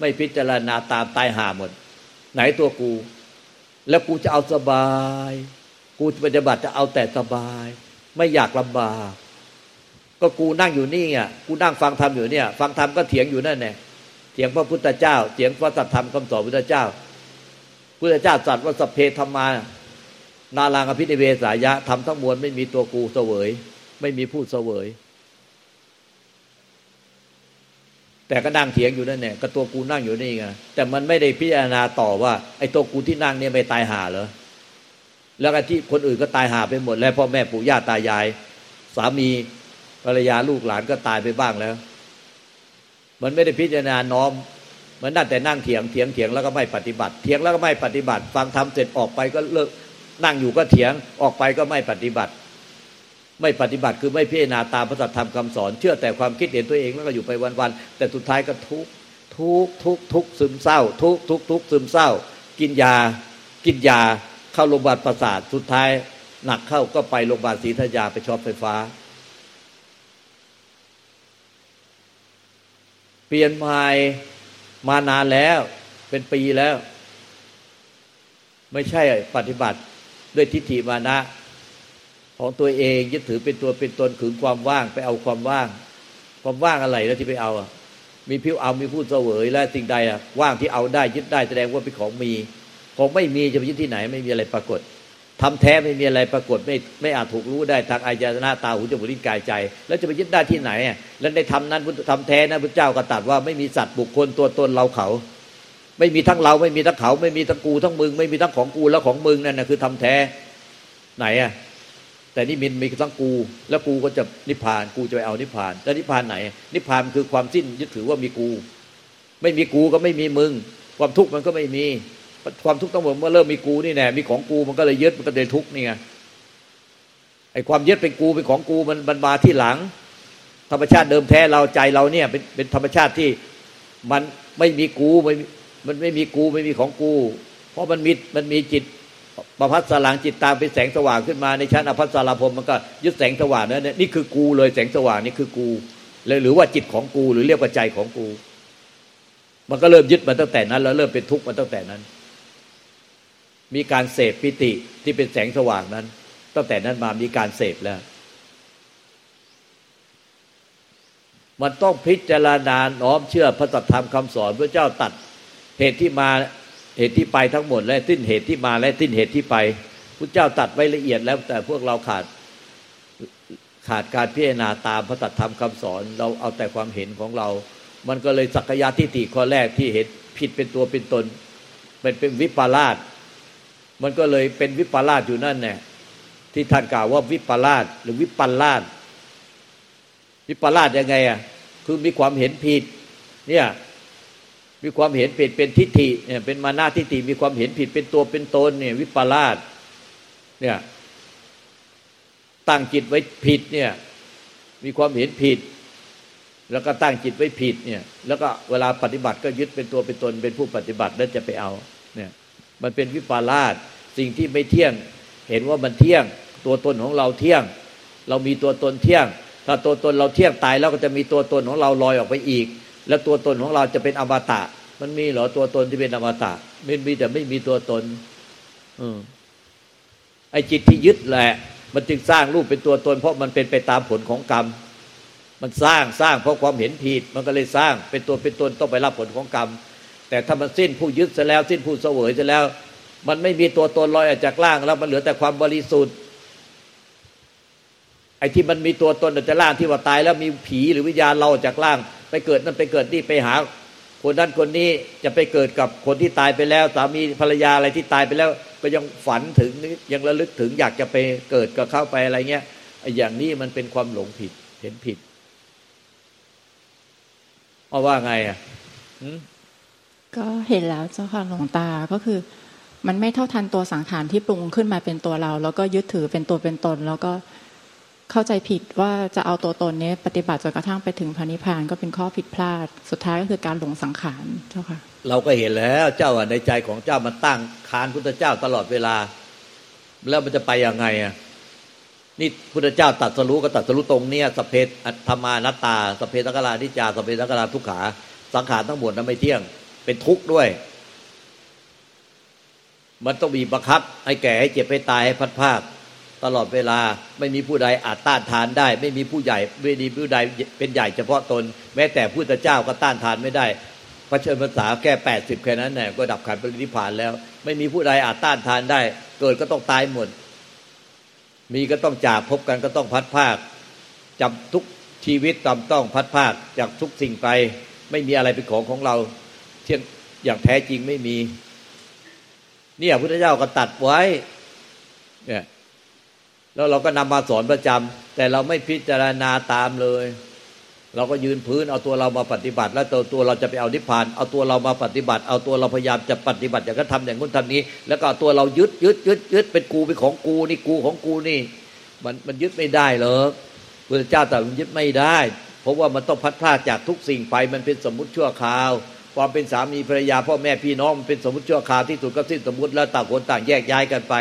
Speaker 2: ไม่พิจารณาตามตายหาหมด ไหนตัวกู แล้วกูจะเอาสบาย กูปฏิบัติจะเอาแต่สบาย ไม่อยากลำบากก็กูนั่งอยู่นี่อะกูนั่งฟังธรรมอยู่เนี่ย ฟังธรรมก็เถียงอยู่นั่นแน่ เถียงพระพุทธเจ้าเถียงพระสัทธรรมคำสอนพุทธเจ้า พุทธเจ้าตรัสว่าสเพธรรมา นาลางอภินิเวสายะทำทั้งมวลไม่มีตัวกูเสวย ไม่มีผู้เสวย แต่ก็นั่งเถียงอยู่นั่นแหละก็ตัวกูนั่งอยู่นี่ไงแต่มันไม่ได้พิจารณาต่อว่า ไอ้ตัวกูที่นั่งเนี่ยไม่ตายหาเหรอแล้วก็ที่คนอื่นก็ตายหาไปหมดแล้วพ่อแม่ปู่ย่าตายาย สามีภรรยาลูกหลานก็ตายไปบ้างแล้ว มันไม่ได้พิจารณาน้อม มันนั่นแต่นั่งเถียงเถียงเถียงแล้วก็ไม่ปฏิบัติ เถียงแล้วก็ไม่ปฏิบัติ ฟังทำเสร็จออกไปก็เลิกนั่งอยู่ก็เถียงออกไปก็ไม่ปฏิบัติ ไม่ปฏิบัติคือไม่พิจารณาตามพระธรรมคำสอน เชื่อแต่ความคิดเห็นตัวเองแล้วก็อยู่ไปวันๆแต่สุดท้ายก็ทุกทุกทุกทุกซึมเศร้า ทุกทุกทุกซึมเศร้า กินยา กินยาเข้าโรงพยาบาลประสาทสุดท้ายหนักเข้าก็ไปโรงพยาบาลศรีธัญญาไปช็อตไฟฟ้า เปลี่ยนใหม่มานานแล้ว เป็นปีแล้ว ไม่ใช่ปฏิบัติด้วยทิฏฐิมานะ ของตัวเองยึดถือเป็นตัวเป็นตนขืนความว่างไปเอาความว่าง ความว่างอะไรแล้วที่ไปเอาอะมีผิวเอามีผู้เสวยและสิ่งใดอะว่างที่เอาได้ยึดได้แสดงว่าเป็นของมี ของไม่มีจะไปยึดที่ไหน ไม่มีอะไรปรากฏ ทำแท้ไม่มีอะไรปรากฏไม่ไม่อาจถูกรู้ได้ทางอายตนะตาหูจมูกลิ้นกายใจ แล้วจะไปยึดได้ที่ไหน แล้วในธรรมนั้นทำแท้นะพระเจ้าก็ตรัสว่าไม่มีสัตว์บุคคลตัวตนเราเขา ไม่มีทั้งเราไม่มีทั้งเขาไม่มีทั้งกูทั้งมึง ไม่มีทั้งของกูและของมึงนั่นนะคือทำแท้ไหนอะแต่นี่มินมีทั้งกู แล้วกูก็จะนิพพานกูจะไปเอานิพพาน แล้วนิพพานไหน นิพพานคือความสิ้นยึดถือว่ามีกู ไม่มีกูก็ไม่มีมึง ความทุกข์มันก็ไม่มี ความทุกข์ต้องหมดเมื่อเริ่มมีกูนี่แน่มีของกูมันก็เลยยึดมันก็เลยทุกข์นี่ไงไอ้ความยึดเป็นกูเป็นของกูมันมันมาที่หลัง ธรรมชาติเดิมแท้เราใจเราเนี่ย เป็นเป็นธรรมชาติที่มันไม่มีกูไม่มันไม่มีกูไม่มีของกู เพราะมันมีมันมีจิตประพัสสลังจิตตามเป็นแสงสว่างขึ้นมาในชั้นอภัสสารพรมมันก็ยึดแสงสว่างนั่นนี่คือกูเลยแสงสว่างนี่คือกูเลยหรือว่าจิตของกูหรือเรียกว่าใจของกู มันก็เริ่มยึดมาตั้งแต่นั้น แล้วเริ่มเป็นทุกข์มาตั้งแต่นั้น มีการเสพปิติที่เป็นแสงสว่างนั้น ตั้งแต่นั้นมามีการเสพแล้ว มันต้องพิจารณาน้อมเชื่อพระสัธรรมคำสอนพระเจ้าตัดเหตุที่มาเหตุที่ไปทั้งหมด และสิ้นเหตุที่มาและสิ้นเหตุที่ไปพระเจ้าตัดไว้ละเอียดแล้ว แต่พวกเราขาดขาดการพิจารณาตามพระสัธรรมคำสอน เราเอาแต่ความเห็นของเรา มันก็เลยสักยะทิฏฐิข้อแรกที่เห็นผิดเป็นตัวเป็นตนเป็นเป็นวิปลาส มันก็เลยเป็นวิปลาสอยู่นั่นแน่ที่ท่านกล่าวว่าวิปลาสหรือวิปัลลาสวิปลาสยังไงอะคือมีความเห็นผิด เนี่ยมีความเห็นผิดเป็นทิฏฐิเนี่ยเป็นมานาทิฏฐิมีความเห็นผิดเป็นตัวเป็นตนเนี่ย วิปลาสเนี่ยตั้งจิตไว้ผิดเนี่ย มีความเห็นผิด แล้วก็ตั้งจิตไว้ผิดเนี่ย แล้วก็เวลาปฏิบัติก็ยึดเป็นตัวเป็นตนเป็นผู้ปฏิบัติแล้วจะไปเอา เนี่ย มันเป็นวิปลาสสิ่งที่ไม่เที่ยง เห็นว่ามันเที่ยง ตัวตนของเราเที่ยง เรามีตัวตนเที่ยง ถ้าตัวตนเราเที่ยงตายแล้วก็จะมีตัวตนของเราลอยออกไปอีก แล้วตัวตนของเราจะเป็นอมตะ มันมีเหรอตัวตนที่เป็นอมตะไม่มีแต่ไม่มีตัวตนอืมไอ้จิตที่ยึดแหละ มันจึงสร้างรูปเป็นตัวตน เพราะมันเป็นไปตามผลของกรรม มันสร้างสร้างเพราะความเห็นผิด มันก็เลยสร้างเป็นตัวเป็นตนต้องไปรับผลของกรรม แต่ถ้ามันสิ้นผู้ยึดเสียแล้วสิ้นผู้เสวยเสียแล้ว มันไม่มีตัวตนลอยออกจากล่างแล้วมันเหลือแต่ความบริสุทธิ์ไอ้ที่มันมีตัวตนจากล่างที่ว่าตายแล้วมีผีหรือวิญญาณเราจากล่าง ไปเกิดนั่นไปเกิดนี่ไปหา คนนั้นคนนี้จะไปเกิดกับคนที่ตายไปแล้ว สามีภรรยาอะไรที่ตายไปแล้ว ก็ยังฝันถึงยังระลึกถึงอยากจะไปเกิดกับเข้าไปอะไรเงี้ยไอ้อย่างนี้มันเป็นความหลงผิดเห็นผิดเอาว่าไงอะ
Speaker 1: ก็เห็นแล้วเจ้าค่ะหลวงตาก็คือ มันไม่เท่าทันตัวสังขารที่ปรุงขึ้นมาเป็นตัวเรา แล้วก็ยึดถือเป็นตัวเป็นตน แล้วก็เข้าใจผิดว่าจะเอาตัวตนนี้ปฏิบัติจนกระทั่งไปถึงพระนิพพานก็เป็นข้อผิดพลาด สุดท้ายก็คือการหลงสังขารเจ้าค่ะ
Speaker 2: เราก็เห็นแล้วเจ้าในใจของเจ้ามันตั้งคานพุทธเจ้าตลอดเวลา แล้วมันจะไปยังไงอะนี่พุทธเจ้าตัดสรู้ก็ตัดสรู้ตรงเนี้ยสเพธรรมานัตตาสเพตักรานิจาสเพตักราทุกขา สังขารทั้งหมดนั้นไม่เที่ยง เป็นทุกข์ด้วย มันต้องมีบังคับ ให้แก่ให้เจ็บให้ตายให้พัดภาค ตลอดเวลาไม่มีผู้ใดอาจต้านทานได้ ไม่มีผู้ใหญ่ไม่มีผู้ใดเป็นใหญ่เฉพาะตน แม้แต่พุทธเจ้าก็ต้านทานไม่ได้พระเชิญภาษาแค่แปดสิบแค่นั้นแหละก็ดับขันปรินิพานแล้ว ไม่มีผู้ใดอาจต้านทานได้ เกิดก็ต้องตายหมด มีก็ต้องจากพบกันก็ต้องพัดภาคจำทุกชีวิตตำต้องพัดภาคจากทุกสิ่งไป ไม่มีอะไรเป็นของของเรา เช่นอย่างแท้จริงไม่มี เนี่ยพุทธเจ้าก็ตัดไว้ เนี่ยแล้วเราก็นำมาสอนประจำแต่เราไม่พิจารณาตามเลย เราก็ยืนพื้นเอาตัวเรามาปฏิบัติ แล้วตัวตัวเราจะไปเอานิพพาน เอาตัวเรามาปฏิบัติ เอาตัวเราพยายามจะปฏิบัติอย่างนั้นทำอย่างนู้นทำนี้ แล้วก็ตัวเรายึดยึดยึดยึดเป็นกูเป็นของกูนี่กูของกูนี่ มันมันยึดไม่ได้หรอกพระเจ้าแต่มันยึดไม่ได้ เพราะว่ามันต้องพัดพลาดจากทุกสิ่งไปมันเป็นสมมุติชั่วคราว ความเป็นสามีภรรยาพ่อแม่พี่น้องมันเป็นสมมติชั่วคราวที่สุดก็สิ้นสมมติแล้วต่างคนต่างแยกย้ายกันไป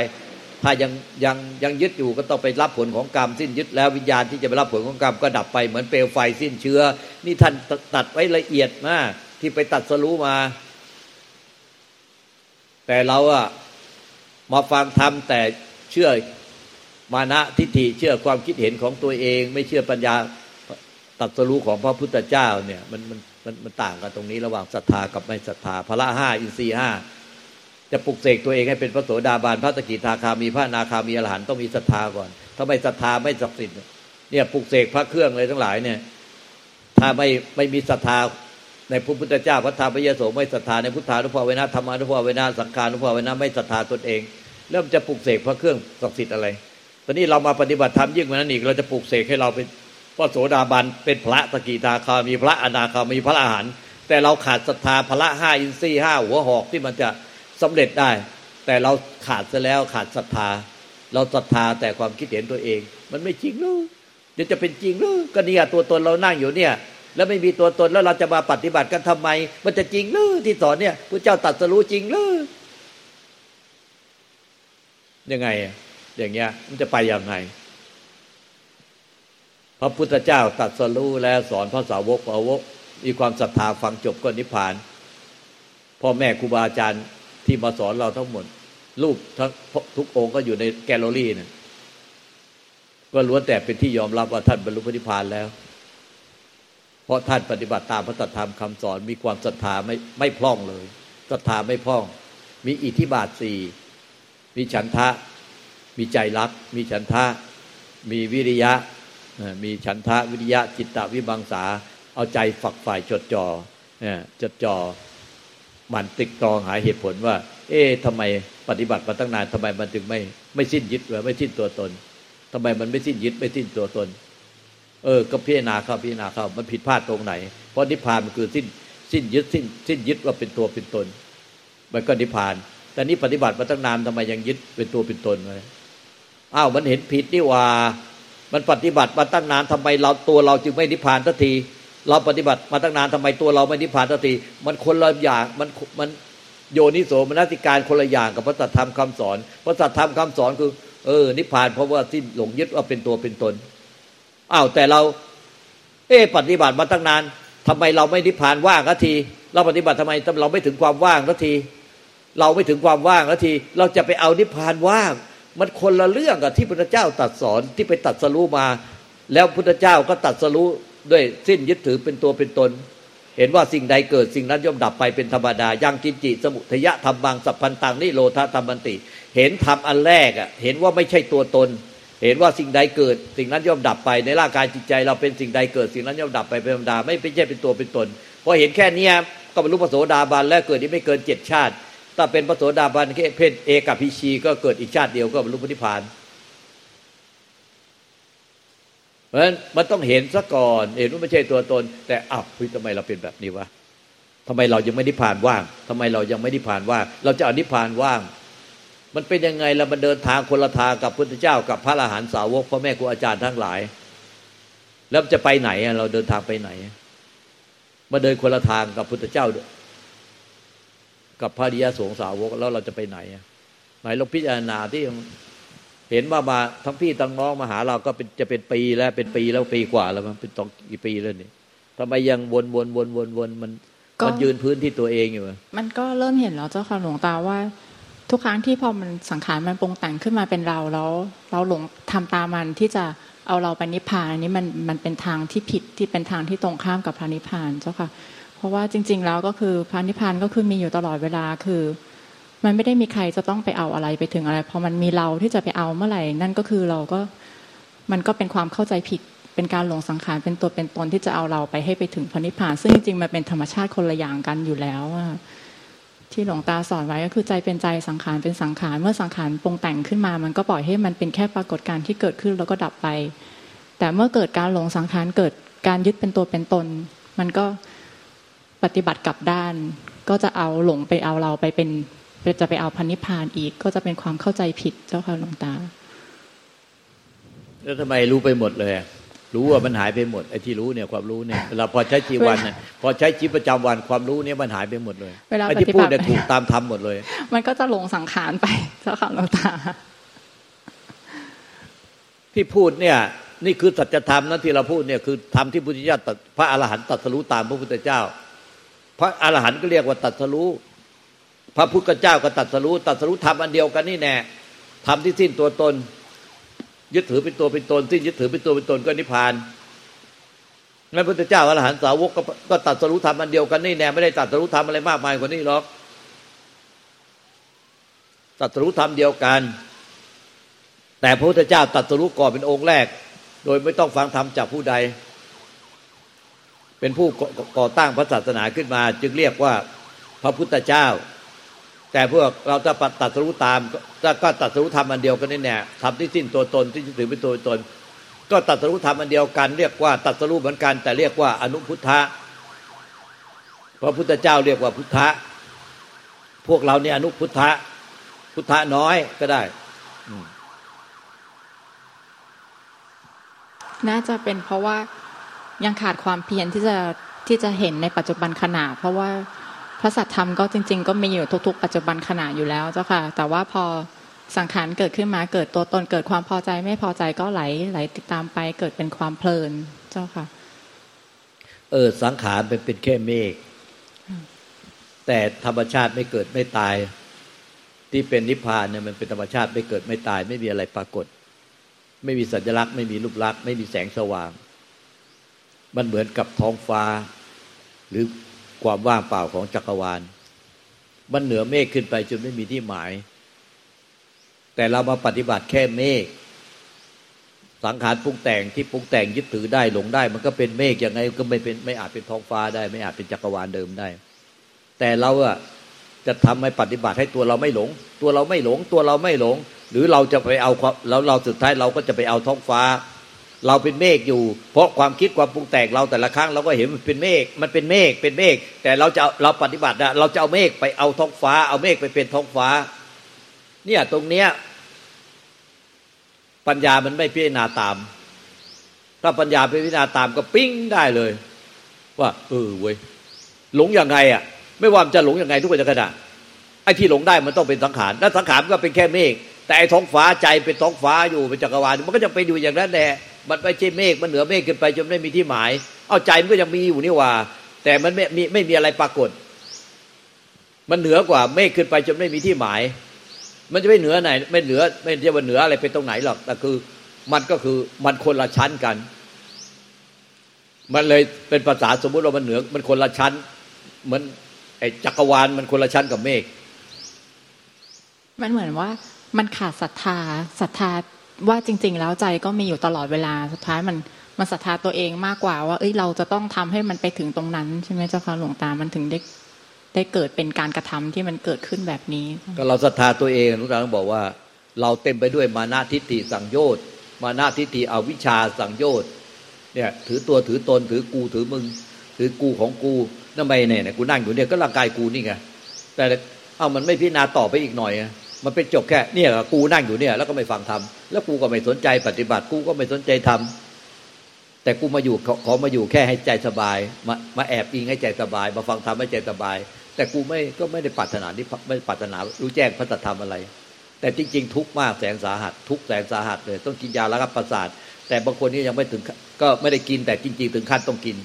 Speaker 2: ถ้ายังยังยังยึดอยู่ก็ต้องไปรับผลของกรรมสิ้นยึดแล้ววิญญาณที่จะไปรับผลของกรรมก็ดับไปเหมือนเปลวไฟสิ้นเชื้อ นี่ท่านตัดไว้ละเอียดมากที่ไปตัดสรู้มา แต่เราอะมาฟังธรรมแต่เชื่อมานะทิฏฐิเชื่อความคิดเห็นของตัวเอง ไม่เชื่อปัญญาตัดสรู้ของพระพุทธเจ้าเนี่ยมันมัน มันมันต่างกันตรงนี้ระหว่างศรัทธากับไม่ศรัทธาพระห้าอินทรีห้าจะปลุกเสกตัวเองให้เป็นพระโสดาบันพระสกิทาคามีพระนาคามีอรหันต์ต้องมีศรัทธาก่อน ถ้าไม่ศรัทธาไม่ศักดิ์สิทธิ์เนี่ยปลุกเสกพระเครื่องเลยทั้งหลายเนี่ย ถ้าไม่ไม่มีศรัทธาในพระพุทธเจ้าพระธรรมพระยโสไม่ศรัทธาในพุทธานุภาเวนะธรรมานุภาเวนะสังขานุภาเวนะไม่ศรัทธาตนเองเริ่มจะปลุกเสกพระเครื่องศักดิ์สิทธิ์อะไรตอนนี้เรามาปฏิบัติธรรมยิ่งกว่านั้นอีกเราจะปลุกเสกให้เราเป็น พระโสดาบันเป็นพระสกิทาคามีพระอนาคามีพระอรหันต์แต่เราขาดศรัทธาพระห้าอินทรีย์ห้าหัวหอกที่มันจะสำเร็จได้ แต่เราขาดซะแล้วขาดศรัทธา เราศรัทธาแต่ความคิดเห็นตัวเอง มันไม่จริงหรือจะจะเป็นจริงหรือก็เนี่ยตัวตนเรานั่งอยู่เนี่ยแล้วไม่มีตัวตนแล้วเราจะมาปฏิบัติกันทำไม มันจะจริงหรือที่สอนเนี่ยพระเจ้าตัดสรู้จริงหรือยังไง อย่างเงี้ยมันจะไปยังไง พระพุทธเจ้าตัดสรู้แล้วสอนพระสาวกสาวก มีความศรัทธาฟังจบก็นิพพาน พ่อแม่ครูบาอาจารย์ที่มาสอนเราทั้งหมด รูปทั้งทุกองค์ก็อยู่ในแกลเลอรี่เนี่ยก็ล้วนแต่เป็นที่ยอมรับว่าท่านบรรลุพระนิพพานแล้ว เพราะท่านปฏิบัติตามพระธรรมคำสอนมีความศรัทธาไม่ไม่พร่องเลยศรัทธาไม่พร่อง มีอิทธิบาทสี่มีฉันทะ มีใจรัก มีฉันทะ มีวิริยะ มีฉันทะวิริยะจิตตวิบังสา เอาใจฝักฝ่ายจดจอ่อจดจอ่อมันติดตรองหาเหตุผลว่า เอ๊ะทำไมปฏิบัติมาตั้งนานทำไมมันถึงไม่ไม่สิ้นยึดไม่สิ้นตัวตนทำไมมันไม่สิ้นยึดไม่สิ้นตัวตน เออ ก็พิจารณาเข้าพิจารณาเข้ามันผิดพลาดตรงไหน เพราะนิพพานมันคือสิ้นสิ้นยึดสิ้นสิ้นยึดว่าเป็นตัวเป็นตน มันก็นิพพาน แต่นี้ปฏิบัติมาตั้งนานทำไมยังยึดเป็นตัวเป็นตนเลยอ้าวมันเห็นผิดนี่ว่า มันปฏิบัติมาตั้งนานทำไมเราตัวเราจึงไม่นิพพานสักที เราปฏิบัติมาตั้งนานทำไมตัวเราไม่นิพพานสักที มันคนละอย่างมันมันโยนิโสมนสิการคนละอย่างกับพระสัทธรรมคำสอนพระสัทธรรมคำสอนคือเออ นิพพานเพราะว่าสิ้นหลงยึดว่าเป็นตัวเป็นตนอ้าวแต่เรา เอ๊ปฏิบัติมาตั้งนานทำไมเราไม่นิพพานว่างสักที เราปฏิบัติทำไมเราไม่ถึงความว่างสักที เราไม่ถึงความว่างสักที เราจะไปเอานิพพานว่าง มันคนละเรื่องกับที่พระเจ้าตัดสอนที่ไปตัดสรู้มา แล้วพุทธเจ้าก็ตัดสรู้ด้วยสิ้นยึดถือเป็นตัวเป็นตน เห็นว่าสิ่งใดเกิดสิ่งนั้นย่อมดับไปเป็นธรรมดายังกินจิสมุทยะธรรมังสัพพันตังนิโรธาธรรมันติ เห็นธรรมอันแรกอะเห็นว่าไม่ใช่ตัวตน เห็นว่าสิ่งใดเกิด สิ่งนั้นย่อมดับไปในร่างกายจิตใจ เราเป็นสิ่งใดเกิดสิ่งนั้นย่อมดับไปเป็นธรรมดาไม่เป็นใช่เป็นตัวเป็นตนพอเห็นแค่นี้ก็บรรลุพระโสดาบันแล้วเกิดที่ไม่เกินเจ็ดชาติ ถ้าเป็นพระโสดาบันแค่เพศเอกับพิชีก็เกิดอีกชาติเดียวก็บรรลุพระนิพานเพราะฉะนั้นมันต้องเห็นซะก่อน เห็นว่าไม่ใช่ตัวตน แต่อ้าวทำไมเราเป็นแบบนี้วะทำไมเรายังไม่ได้ผ่านว่างทำไมเรายังไม่ได้ผ่านว่าง เราจะอนิพพานว่าง มันเป็นยังไงเรามันเดินทางคนละทางกับพุทธเจ้ากับพระอรหันตสาวกพ่อแม่ครูอาจารย์ทั้งหลาย แล้วจะไปไหนเราเดินทางไปไหน มาเดินคนละทางกับพุทธเจ้า กับพระดิยสงสาวกแล้วเราจะไปไหนไหนลองพิจารณาที่เห็นว่ามาทั้งพี่ทั้งน้องมาหาเราก็เป็นจะเป็นปีแล้วเป็นปีแล้วปีกว่าแล้วมันเป็นต้องกี่ปีแล้วนี่ทำไมยังวนวนวนวนวนมันมันยืนพื้นที่ตัวเองอยู่
Speaker 1: มันก็เริ่มเห็นแล้วเจ้าค่ะหลวงตาว่า ทุกครั้งที่พอมันสังขารมันปรุงแต่งขึ้นมาเป็นเราแล้ว เราหลงทำตามมันที่จะเอาเราไปนิพพานอันนี้มันมันเป็นทางที่ผิดที่เป็นทางที่ตรงข้ามกับพระนิพพานเจ้าค่ะ เพราะว่าจริง ๆ แล้วก็คือพระนิพพานก็คือมีอยู่ตลอดเวลาคือ มันไม่ได้มีใครจะต้องไปเอาอะไรไปถึงอะไรพอมันมีเราที่จะไปเอาเมื่อไหร่นั่นก็คือเราก็มันก็เป็นความเข้าใจผิดเป็นการหลงสังขารเป็นตัวเป็นตนที่จะเอาเราไปให้ไปถึงพระนิพพาน ซึ่งจริงๆมันเป็นธรรมชาติคนละอย่างกันอยู่แล้วที่หลวงตาสอนไว้ก็คือใจเป็นใจสังขารเป็นสังขารเมื่อสังขารปรุงแต่งขึ้นมา มันก็ปล่อยให้มันเป็นแค่ปรากฏการณ์ที่เกิดขึ้นแล้วก็ดับไป แต่เมื่อเกิดการหลงสังขารเกิดการยึดเป็นตัวเป็นตน มันก็ ปฏิบัติกลับด้าน ก็จะเอาหลงไปเอาเราไปเป็นจะไปเอาพันิพานอีก ก็จะเป็นความเข้าใจผิดเจ้าค่ะหลวงตา
Speaker 2: แล้วทำไมรู้ไปหมดเลยรู้ว่ามันหายไปหมดไอ้ที่รู้เนี่ยความรู้เนี่ยเวลาพอใช้ชีวันเนี่ยพอใช้ชีวิตประจำวันความรู้เนี่ยมันหายไปหมดเลย
Speaker 1: เวลา
Speaker 2: ไอ้ที่พูดเนี่ยถูกตามทำหมดเลย
Speaker 1: มันก็จะหลงสังขารไปเจ้าค่ะหลวงตา
Speaker 2: ที่พูดเนี่ย นี่คือสัจธรรมนะที่เราพูดเนี่ยคือธรรมที่พุทธเจ้าพระอรหันต์ตัดสรู้ตามพระพุทธเจ้า พระอรหันต์ก็เรียกว่าตัดสรู้พระพุทธเจ้าก็ตัดสรู้ตัดสรู้ทำอันเดียวกันนี่แน่ทำที่สิ้นตัวตน ยึดถือเป็นตัวเป็นตน สิ้นยึดถือเป็นตัวเป็นตนก็นิพพานงั้นพุทธเจ้าอรหันต์สาวกก็ตัดสรู้ทำอันเดียวกันนี่แน่ไม่ได้ตัดสรู้ทำอะไรมากมายกว่านี้หรอกตัดสรู้ทำเดียวกัน แต่พระพุทธเจ้าตัดสรู้ก่อนเป็นองค์แรก โดยไม่ต้องฟังธรรมจากผู้ใด เป็นผู้ก่อตั้งพระศาสนาขึ้นมา จึงเรียกว่าพระพุทธเจ้า แต่พวกเราจะตัดสู้ตามก็ตัดสู้ทำอันเดียวกันนี่แน่ทำที่สิ้นตัวตนที่ถือเป็นตัวตน ก็ตัดสู้ทำอันเดียวกัน เรียกว่าตัดสู้เหมือนกัน แต่เรียกว่าอนุพุทธะพระพุทธเจ้าเรียกว่าพุทธะพวกเราเนี่ยอนุพุทธะพุทธะน้อยก็ได้
Speaker 1: น่าจะเป็นเพราะว่า ยังขาดความเพียรที่จะที่จะเห็นในปัจจุบันขณะ เพราะว่าพระสัทธรรมก็จริง ๆ ก็มีอยู่ทุก ๆ ปัจจุบันขณะอยู่แล้วเจ้าค่ะ แต่ว่าพอสังขารเกิดขึ้นมาเกิดตัวตนเกิดความพอใจไม่พอใจก็ไหลไหลติดตามไปเกิดเป็นความเพลินเจ้าค่ะ
Speaker 2: เออสังขารเป็นเป็นแค่เมฆแต่ธรรมชาติไม่เกิดไม่ตาย ที่เป็นนิพพานเนี่ยมันเป็นธรรมชาติไม่เกิดไม่ตาย ไม่มีอะไรปรากฏ ไม่มีสัญลักษณ์ไม่มีรูปลักษณ์ไม่มีแสงสว่าง มันเหมือนกับท้องฟ้า หรือความว่างเปล่าของจักรวาล มันเหนือเมฆขึ้นไปจนไม่มีที่หมาย แต่เรามาปฏิบัติแค่เมฆสังขารปรุงแต่งที่ปรุงแต่งยึดถือได้หลงได้ มันก็เป็นเมฆยังไงก็ไม่เป็นไม่อาจเป็นท้องฟ้าได้ ไม่อาจเป็นจักรวาลเดิมได้ แต่เราอะจะทำให้ปฏิบัติให้ตัวเราไม่หลง ตัวเราไม่หลง ตัวเราไม่หลง หรือเราจะไปเอาแล้วเราสุดท้ายเราก็จะไปเอาท้องฟ้า เราเป็นเมฆอยู่ เพราะความคิดความปรุงแต่งเราแต่ละครั้งเราก็เห็นมันเป็นเมฆมันเป็นเมฆเป็นเมฆแต่เราจะเราปฏิบัตินะเราจะเอาเมฆไปเอาท้องฟ้า เอาเมฆไปเป็นท้องฟ้า เนี่ยตรงเนี้ยปัญญามันไม่พิจารณาตาม ถ้าปัญญาไปพิจารณาตามก็ปิ้งได้เลย ว่าเออเว้ยหลงยังไงอะ ไม่ว่ามันจะหลงยังไงทุกคนจะกระดาไอ้ที่หลงได้มันต้องเป็นสังขารแล้วสังขารก็เป็นแค่เมฆแต่ไอ้ท้องฟ้าใจเป็นท้องฟ้าอยู่เป็นจักรวาลมันก็จะไปอยู่อย่างนั้นแหละ มันไม่ใช่เมฆมันเหนือเมฆขึ้นไปจนไม่มีที่หมาย เอาใจมันก็ยังมีอยู่นี่ว่า แต่มันไม่มีไม่มีอะไรปรากฏ มันเหนือกว่าเมฆขึ้นไปจนไม่มีที่หมาย มันจะไม่เหนือไหน ไม่เหนือไม่จะว่าเหนืออะไรเป็นตรงไหนหรอกแต่คือ มันก็คือมันคนละชั้นกัน มันเลยเป็นภาษาสมมุติว่ามันเหนือ มันคนละชั้นเหมือนไอ้จักรวาลมันคนละชั้นกับเมฆ
Speaker 1: มันเหมือนว่ามันขาดศรัทธาศรัทธา ว่าจริง ๆ แล้วใจก็มีอยู่ตลอดเวลาสุดท้ายมันมันศรัทธาตัวเองมากกว่าว่า เอ้ยเราจะต้องทำให้มันไปถึงตรงนั้นใช่ไหมเจ้าค่ะหลวงตามันถึงได้ได้เกิดเป็นการกระทำที่มันเกิดขึ้นแบบนี้
Speaker 2: ก็เราศรัทธาตัวเองหลวงตาบอกว่า เราเต็มไปด้วยมานาทิฏฐิสังโยชน์มานาทิฏฐิอวิชาสังโยชน์เนี่ยถือตัวถือตนถือกูถือมึง ถือกูของกูนั่นไม่เนี่ยกูนั่งอยู่เนี่ยก็ร่างกายกูนี่ไงแต่เอามันไม่พิจารณาต่อไปอีกหน่อย มันเป็นจบแค่เนี่ยกูนั่งอยู่เนี่ย แล้วก็ไม่ฟังทำแล้วกูก็ไม่สนใจปฏิบัติ กูก็ไม่สนใจทำแต่กูมาอยู่ขอมาอยู่แค่ให้ใจสบาย มามาแอบอิงให้ใจสบาย มาฟังธรรมให้ใจสบาย แต่กูไม่ก็ไม่ได้ปรารถนาที่ไม่ปรารถนารู้แจ้งพระธรรมอะไร แต่จริง ๆ ทุกมากแสนสาหัส ทุกแสนสาหัสเลย ต้องกินยาแล้วก็ประสาท แต่บางคนนี่ยังไม่ถึงก็ไม่ได้กิน แต่จริง ๆ ถึงขั้นต้องกิน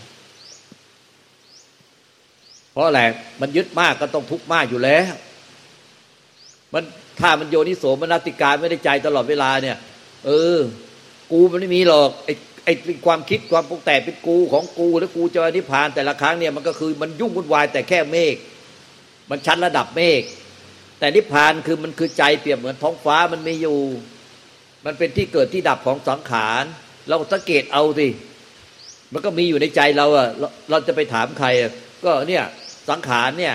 Speaker 2: เพราะอะไรมันยึดมากก็ต้องทุกข์มากอยู่แล้ว มัน ถ้ามันโยนิโสมนติการไม่ได้ใจตลอดเวลาเนี่ย เออ กูมันไม่มีหรอกไอ้ไอ้ความคิดความปรุงแต่เป็นกูของกูแล้วกูจะนิพพานแต่ละครั้งเนี่ยมันก็คือมันยุ่งวุ่นวายแต่แค่เมฆมันชั้นระดับเมฆแต่นิพพานคือมันคือใจเปรียบเหมือนท้องฟ้ามันไม่อยู่ มันเป็นที่เกิดที่ดับของสังขาร เราสังเกตเอาสิมันก็มีอยู่ในใจเราอะเราจะไปถามใครก็เนี่ยสังขารเนี่ย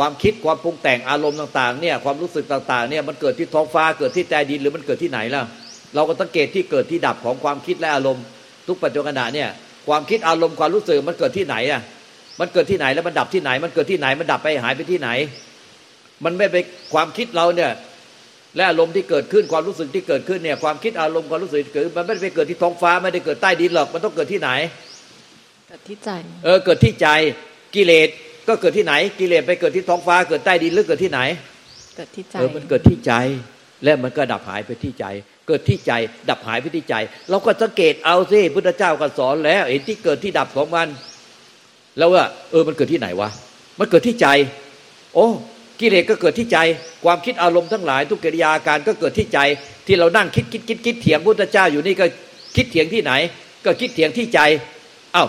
Speaker 2: ความคิดความปรุงแต่งอารมณ์ต่างๆเนี่ยความรู้สึกต่างๆเนี่ยมันเกิดที่ท้องฟ้าเกิดที่ใต้ดินหรือมันเกิดที่ไหนล่ะ เราก็สังเกตที่เกิดที่ดับของความคิดและอารมณ์ ทุกปัจจุบันเนี่ยความคิดอารมณ์ความรู้สึกมันเกิดที่ไหนอะมันเกิดที่ไหนแล้วมันดับที่ไหน มันเกิดที่ไหนมันดับไปหายไปที่ไหน มันไม่ไปความคิดเราเนี่ยและอารมณ์ที่เกิดขึ้นความรู้สึกที่เกิดขึ้นเนี่ยความคิดอารมณ์ความรู้สึกเกิดมันไม่ได้ไปเกิดที่ท้องฟ้าไม่ได้เกิดใต้ดินหรอกมันต้องเกิดที่ไหน
Speaker 1: เกิดที่ใจ
Speaker 2: เออเกิดที่ใจกิเลส ก็เกิดที่ไหน กิเลสไปเกิดที่ท้องฟ้าเกิดใต้ดินหรือเกิดที่ไหน
Speaker 1: เกิดที่ใจ
Speaker 2: เออมันเกิดที่ใจ และมันก็ดับหายไปที่ใจ เกิดที่ใจ ดับหายไปที่ใจ เราก็สังเกตเอาสิพุทธเจ้าก็สอนแล้วเห็นที่เกิดที่ดับของมัน แล้วว่า เออมันเกิดที่ไหนวะมันเกิดที่ใจ โอ้กิเลสก็เกิดที่ใจ ความคิดอารมณ์ทั้งหลายทุกกิริยาการก็เกิดที่ใจ ที่เรานั่งคิดคิดคิดคิดเถียงพุทธเจ้าอยู่นี่ก็คิดเถียงที่ไหน ก็คิดเถียงที่ใจ เอา้า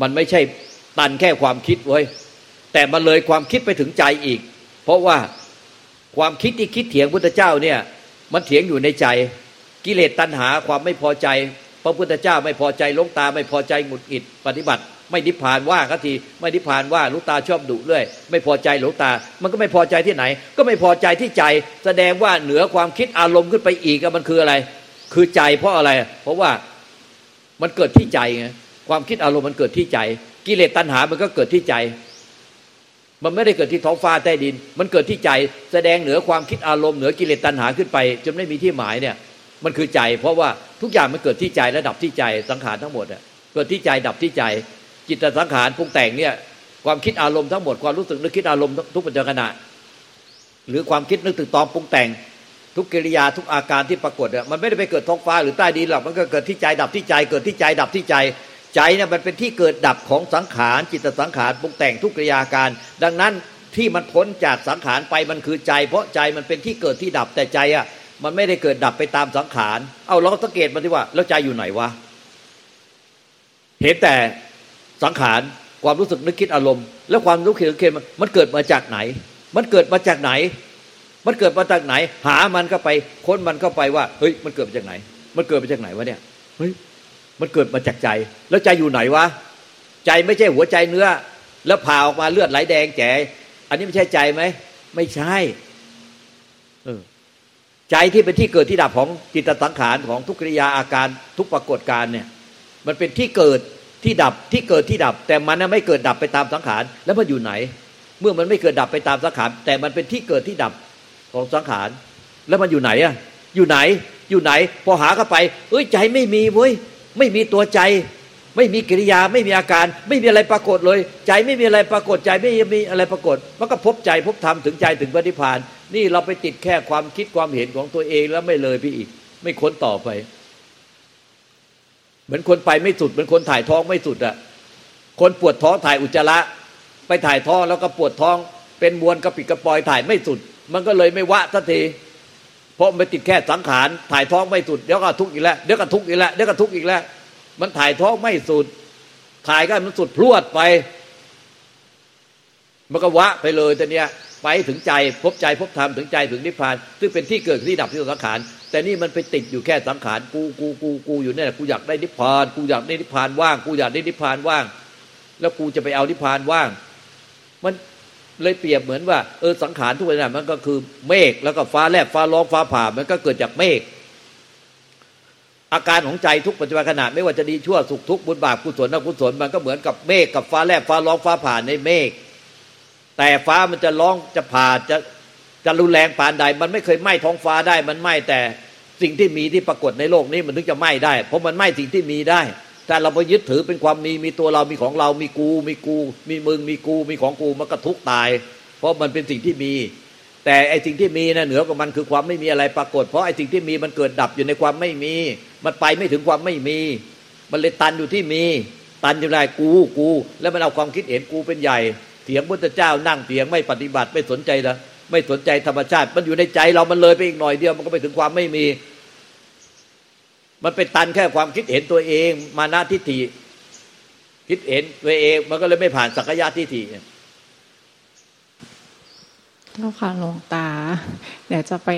Speaker 2: มันไม่ใช่ ตันแค่ความคิดเว้ยแต่มันเลยความคิดไปถึงใจอีก เพราะว่าความคิดที่คิดเถียงพุทธเจ้าเนี่ยมันเถียงอยู่ในใจ กิเลสตัณหาความไม่พอใจ พระพุทธเจ้าไม่พอใจลงตาไม่พอใจหงุดหงิดปฏิบัติ ไม่นิพพานว่าก็ทีไม่นิพพานว่าลูกตาชอบดุเรื่อย ไม่พอใจหลวงตา มันก็ไม่พอใจที่ไหน ก็ไม่พอใจที่ใจ แสดงว่าเหนือความคิดอารมณ์ขึ้นไปอีกมันคืออะไร คือใจเพราะอะไร เพราะว่ามันเกิดที่ใจไงความคิดอารมณ์มันเกิดที่ใจ กิเลสตัณหามันก็เกิดที่ใจ มันไม่ได้เกิดที่ท้องฟ้าใต้ดิน มันเกิดที่ใจ แสดงเหนือความคิดอารมณ์เหนือกิเลสตัณหาขึ้นไป จนไม่มีที่หมายเนี่ย มันคือใจ เพราะว่าทุกอย่างมันเกิดที่ใจและดับที่ใจสังขารทั้งหมดอะเกิดที่ใจดับที่ใจ จิตสังขารปรุงแต่งเนี่ย ความคิดอารมณ์ทั้งหมดความรู้สึกนึกคิดอารมณ์ทุกปัจจุบันหรือความคิดนึกถึงตอมปรุงแต่งทุกกิริยาทุกอาการที่ปรากฏมันไม่ได้ไปเกิดท้องฟ้าหรือใต้ดินหรอกมันก็เกิดที่ใจดับที่ใจ เกิดที่ใจดับที่ใจ ใจเนี่ยมันเป็นที่เกิดดับของสังขารจิตสังขารปรุงแต่งทุกกิริยาการ ดังนั้นที่มันพ้นจากสังขารไปมันคือใจ เพราะใจมันเป็นที่เกิดที่ดับแต่ใจอะมันไม่ได้เกิดดับไปตามสังขาร เอาเราสังเกตมาที่ว่า แล้วใจอยู่ไหนวะ เห็นแต่สังขารความรู้สึกนึกคิดอารมณ์ แล้วความรู้คิดนึกคิดมันเกิดมาจากไหน มันเกิดมาจากไหน มันเกิดมาจากไหน หามันก็ไปค้นมันเข้าไปว่า เฮ้ย มันเกิดมาจากไหน มันเกิดมาจากไหนวะเนี่ย เฮ้ย มันเกิดมาจากใจ แล้วใจอยู่ไหนวะ ใจไม่ใช่หัวใจเนื้อ แล้วผ่าออกมาเลือดไหลแดงแจ๋อันนี้ไม่ใช่ใจไหมไม่ใช่เออใจที่เป็นที่เกิดที่ดับของจิตสังขารของทุกกิริยาอาการทุกปรากฏการเนี่ย มันเป็นที่เกิดที่ดับที่เกิดที่ดับ แต่มันไม่เกิดดับไปตามสังขารแล้วมันอยู่ไหน เมื่อมันไม่เกิดดับไปตามสังขาร แต่มันเป็นที่เกิดที่ดับของสังขาร แล้วมันอยู่ไหนอะอยู่ไหน อยู่ไหน พอหาเข้าไปเอ้ยใจไม่มีเว้ย ไม่มีตัวใจ ไม่มีกิริยาไม่มีอาการ ไม่มีอะไรปรากฏเลย ใจไม่มีอะไรปรากฏใจไม่มีอะไรปรากฏ มันก็พบใจพบธรรมถึงใจถึงปฏิพานนี่เราไปติดแค่ความคิดความเห็นของตัวเองแล้วไม่เลยพี่อีก ไม่ค้นต่อไป เหมือนคนไปไม่สุดเหมือนคนถ่ายท้องไม่สุดอะคนปวดท้องถ่ายอุจจาระไปถ่ายท้องแล้วก็ปวดท้อง เป็นมวลกระปิดกระปอยถ่ายไม่สุด มันก็เลยไม่วะทันที เพราะมันติดแค่สังขารถ่ายท้องไม่สุดเดี๋ยวก็ทุกข์อีกแล้วเดี๋ยวก็ทุกข์อีกแล้วเดี๋ยวก็ทุกข์อีกแล้ว มันถ่ายท้องไม่สุด ถ่ายก็มันสุดพรวดไปมันก็วะไปเลยแต่เนี้ยไปถึงใจพบใจพบธรรมถึงใจถึงนิพพาน ซึ่งเป็นที่เกิดที่ดับที่สังขาร แต่นี่มันไปติดอยู่แค่สังขารกูกูกูกูอยู่เนี่ยกูอยากได้นิพพานกูอยากได้นิพพานว่าง กูอยากได้นิพพานว่าง แล้วกูจะไปเอานิพพานว่าง มัน เลยเปรียบเหมือนว่าเออสังขารทุกอย่างมันก็คือเมฆแล้วก็ฟ้าแลบฟ้าร้องฟ้าผ่ามันก็เกิดจากเมฆอาการของใจทุกปัจจุบันขณะไม่ว่าจะดีชั่วสุขทุกข์บุญบาปกุศลอกุศลมันก็เหมือนกับเมฆกับฟ้าแลบฟ้าร้องฟ้าผ่าในเมฆแต่ฟ้ามันจะร้องจะผ่าจะจะรุนแรงปานใด มันไม่เคยไหม้ท้องฟ้าได้ มันไหม้แต่สิ่งที่มีที่ปรากฏในโลกนี้มันถึงจะไหม้ได้ เพราะมันไหม้สิ่งที่มีได้ แต่เราไปยึดถือเป็นความมีมีตัวเรามีของเรามีกู มีกู มีมึงมีกู มีของกูมันก็ทุกตาย เพราะมันเป็นสิ่งที่มี แต่ไอ้สิ่งที่มีนะเหนือกว่ามันคือความไม่มีอะไรปรากฏ เพราะไอ้สิ่งที่มีมันเกิดดับอยู่ในความไม่มี มันไปไม่ถึงความไม่มี มันเลยตันอยู่ที่มี ตันอยู่ไรกูกู แล้วมันเอาความคิดเห็นกูเป็นใหญ่เถียงพุทธเจ้านั่งเถียงไม่ปฏิบัติไม่สนใจนะไม่สนใจธรรมชาติ มันอยู่ในใจเรามันเลยไปอีกหน่อยเดียวมันก็ไปถึงความไม่มี มันเป็นตันแค่ความคิดเห็นตัวเอง มานาทิฏฐิคิดเห็นตัวเอง มันก็เลยไม่ผ่านสักยะทิฏฐิ
Speaker 1: เจ้าค่ะหลวงตา เดี๋ยวจะไป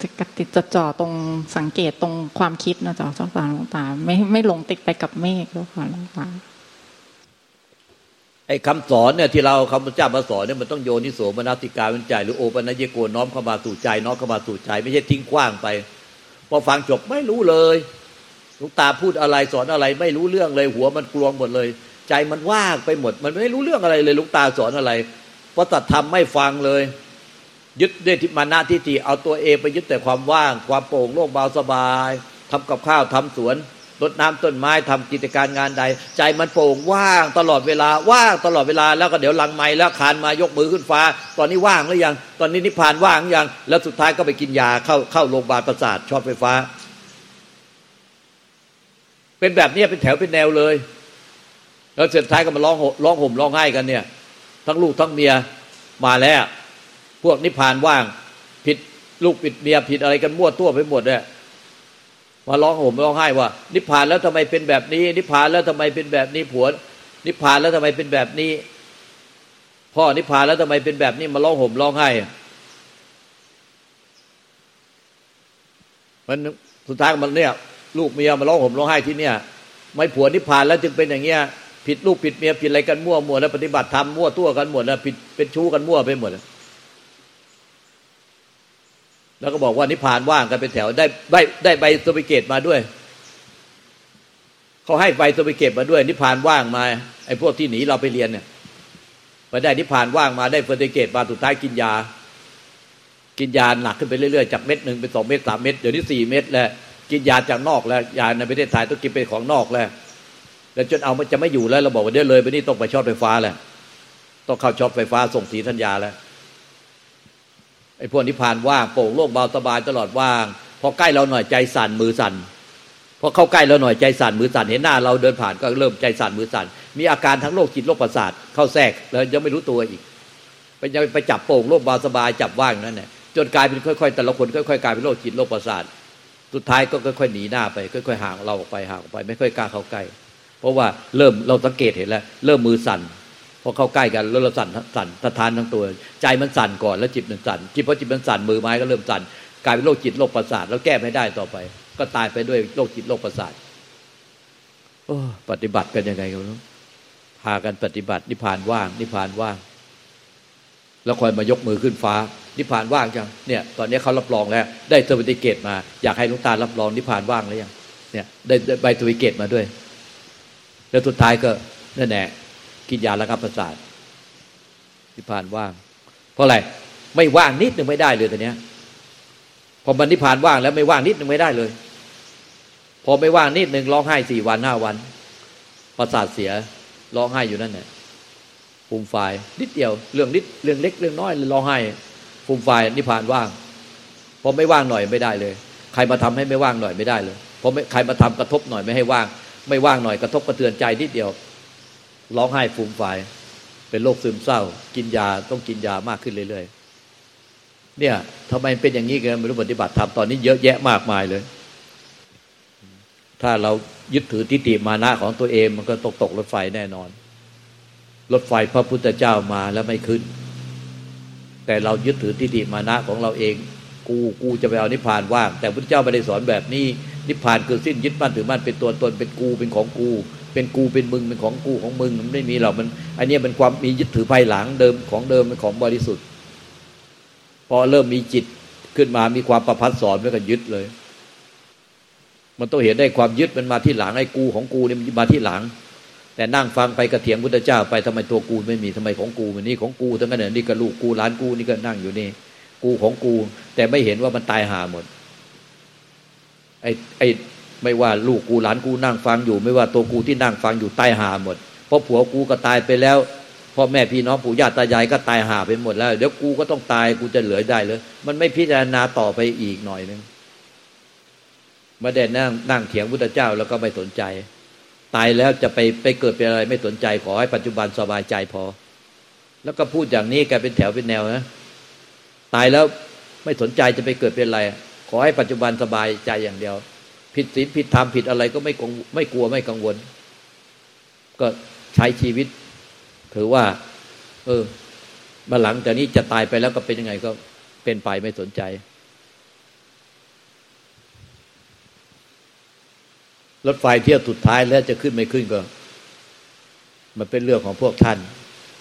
Speaker 1: จะกติดจดจ่อตรงสังเกตตรงความคิดนะจ๊ะเจ้าค่ะหลวงตา ไม่ไม่หลงติดไปกับเมฆเจ้าค่ะหลวงตา
Speaker 2: ไอ้คำสอนเนี่ยที่เราคำพระเจ้ามาสอนเนี่ยมันต้องโยนิโสมนสิกาวิจัยหรือโอปัญญโกน้อมเข้ามาสู่ใจน้อมเข้ามาสู่ใจ ไม่ใช่ทิ้งกว้างไป พอฟังจบไม่รู้เลยลูกตาพูดอะไรสอนอะไร ไม่รู้เรื่องเลยหัวมันกลวงหมดเลย ใจมันว่างไปหมด มันไม่รู้เรื่องอะไรเลยลูกตาสอนอะไรเพราะตัดธรรมไม่ฟังเลย ยึดด้วยทิมานาทิฏฐิเอาตัวเองไปยึดแต่ความว่าง ความโปร่งโล่งเบาสบายทำกับข้าวทำสวน รดน้ำต้นไม้ทำกิจการงานใด ใจมันโปร่งว่างตลอดเวลาว่างตลอดเวลาแล้วก็เดี๋ยวหลังไม้แล้วคานมายกมือขึ้นฟ้า ตอนนี้ว่างหรือยัง ตอนนี้นิพพานว่างยัง แล้วสุดท้ายก็ไปกินยาเข้าเข้าโรงพยาบาลประสาทช็อตไฟฟ้า เป็นแบบนี้เป็นแถวเป็นแนวเลย แล้วสุดท้ายก็มาร้องร้องห่มร้องไห้กันเนี่ย ทั้งลูกทั้งเมียมาแล้ว พวกนิพพานว่าง ผิดลูกผิดเมียผิดอะไรกันมั่วตัวไปหมดเนี่ย มาร้องห่มร้องไห้ว่า นิพพานแล้วทำไมเป็นแบบนี้ นิพพานแล้วทำไมเป็นแบบนี้ผัว นิพพานแล้วทำไมเป็นแบบนี้ พ่อนิพพานแล้วทำไมเป็นแบบนี้มาร้องห่มร้องไห้มันสุดท้ายมันเนี่ย ลูกเมียมาร้องห่มร้องไห้ที่เนี่ย ไม่ผัวนิพพานแล้วจึงเป็นอย่างเงี้ยผิดลูกผิดเมียผิดอะไรกันมั่วมั่วแล้วปฏิบัติธรรมมั่วตัวกันหมดแล้วผิดเป็นชู้กันมั่วไปหมดแล้ว แล้วก็บอกว่านิพพานว่างกันเป็นแถวได้ใบได้ใบสวิเกตมาด้วยเขาให้ใบสวิเกตมาด้วย นิพพานว่างมาไอ้พวกที่หนีเราไปเรียนเนี่ยไปได้นิพพานว่างมาได้สวิเกตมาสุดท้ายกินยา กินยาหนักขึ้นไปเรื่อยๆจากเม็ดหนึ่งเป็นสองเม็ดสามเม็ดเดี๋ยวนี้สี่เม็ดแล้วกินยาจากนอกแล้วยาในประเทศไทยต้องกินเป็นของนอกแล้วแล้วจนเอามันจะไม่อยู่แล้วเราบอกว่าเดี๋ยวเลยไปนี่ต้องไปช็อตไฟฟ้าแล้วต้องเข้าช็อตไฟฟ้าส่งสีทัญญาแล้ว ไอ้พวกนิพพานว่างโปร่งโล่งเบาสบายตลอดว่าง พอใกล้เราหน่อยใจสั่นมือสั่นพอเข้าใกล้เราหน่อยใจสั่นมือสั่นเห็นหน้าเราเดินผ่านก็เริ่มใจสั่นมือสั่นมีอาการทั้งโรคจิตโรคประสาทเข้าแทรกแล้วยังไม่รู้ตัวอีกไปยังไปจับโป่งโล่งเบาสบายจับว่างนั่นแหละจนกลายเป็นค่อยๆ แต่ละคนค่อย ๆ กลายเป็นโรคจิตโรคประสาทสุดท้ายก็ค่อยๆหนีหน้าไปค่อยๆห่างเราออกไปห่างออกไป ไม่ค่อยกล้าเข้าใกล้ เพราะว่าเริ่มเราสังเกตเห็นแล้ว เริ่มมือสั่น พอเข้าใกล้กันแล้วเราสั่นสั่นสะท้านทั้งตัว ใจมันสั่นก่อนแล้วจิตมันสั่นจิตพอจิตมันสั่นมือไม้ก็เริ่มสั่นกลายเป็นโรคจิตโรคประสาทแล้วแก้ไม่ได้ต่อไป ก็ตายไปด้วยโรคจิตโรคประสาทโอ้ปฏิบัติกันยังไงกันพากันปฏิบัติ นิพพานว่าง นิพพานว่าง แล้วคอยมายกมือขึ้นฟ้า นิพพานว่างจังเนี่ย ตอนนี้เขารับรองแล้ว ได้ certificate มา อยากให้ลุงตารับรองนิพพานว่างแล้วยังเนี่ย ได้ใบ certificate มาด้วย แล้วสุดท้ายก็นั่นแหละ กินยาระงับประสาทนิพพานว่าง เพราะอะไรไม่ว่างนิดหนึ่งไม่ได้เลยตอนนี้ยพอมันนิพพานว่างแล้วไม่ว่างนิดหนึ่งไม่ได้เลย พอไม่ว่างนิดหนึ่งร้องไห้สี่วันห้าวัน ประสาทเสียร้องไห้อยู่นั่นแหละฟูมไฟนิดเดียวเรื่องนิดเรื่องเล็กเรื่องน้อยร้องไห้ฟูมไฟนิพพานว่างพอไม่ว่างหน่อยไม่ได้เลย ใครมาทำให้ไม่ว่างหน่อยไม่ได้เลยพอไม่ใครมาทำกระทบหน่อยไม่ให้ว่าง ไม่ว่างหน่อยกระทบกระเทือนใจนิดเดียว ร้องไห้ฟูมไฟเป็นโรคซึมเศร้า กินยาต้องกินยามากขึ้นเรื่อยๆเนี่ยทำไมเป็นอย่างนี้กันไม่รู้ปฏิบัติธรรมตอนนี้เยอะแยะมากมายเลย ถ้าเรายึดถือทิฏฐิมานะของตัวเองมันก็ตกตกรถไฟแน่นอน รถไฟพระพุทธเจ้ามาแล้วไม่ขึ้น แต่เรายึดถือทิฏฐิมานะของเราเอง กูกูจะไปเอานิพพานว่าง แต่พระเจ้าไม่ได้สอนแบบนี้นิพพานคือสิ้นยึดมั่นถือมั่นเป็นตัวตนเป็นกูเป็นของกู เป็นกูเป็นมึงเป็นของกูของมึงมันไม่มีหรอกมันอันนี้เป็นความมียึดถือภายหลังเดิมของเดิมเป็นของบริสุทธิ์ พอเริ่มมีจิตขึ้นมามีความประพัดสอนแล้วก็ยึดเลย มันต้องเห็นได้ความยึดมันมาที่หลังไอ้กูของกูเนี่ยมันมาที่หลัง แต่นั่งฟังไปกระเถียงพุทธเจ้าไปทำไมตัวกูไม่มีทำไมของกูมันนี่ของกูทั้งนั้นเนี่ยนี่ก็ลูกกูหลานกูนี่ก็นั่งอยู่นี่ กูของกู แต่ไม่เห็นว่ามันตายหาหมดไอ้ไอ้ ไม่ว่าลูกกูหลานกูนั่งฟังอยู่ ไม่ว่าตัวกูที่นั่งฟังอยู่ตายหาหมด เพราะผัวกูก็ตายไปแล้วพ่อแม่พี่น้องปู่ย่าตายายก็ตายหาไปหมดแล้ว เดี๋ยวกูก็ต้องตายกูจะเหลือได้เลย มันไม่พิจารณาต่อไปอีกหน่อยนึงมาได้นั่งนั่งเถียงพุทธเจ้าแล้วก็ไม่สนใจ ตายแล้วจะไปไปเกิดเป็นอะไรไม่สนใจขอให้ปัจจุบันสบายใจพอ แล้วก็พูดอย่างนี้แกเป็นแถวเป็นแนวนะตายแล้วไม่สนใจจะไปเกิดเป็นอะไร ขอให้ปัจจุบันสบายใจอย่างเดียว ผิดศีลผิดธรรมผิดอะไรก็ไม่กงไม่กลัวไม่กังวล ก็ใช้ชีวิต ถือว่า เออมาหลังจากนี้จะตายไปแล้วก็เป็นยังไงก็เป็นไปไม่สนใจรถไฟเที่ยวสุดท้ายแล้วจะขึ้นไม่ขึ้นก็ มันเป็นเรื่องของพวกท่าน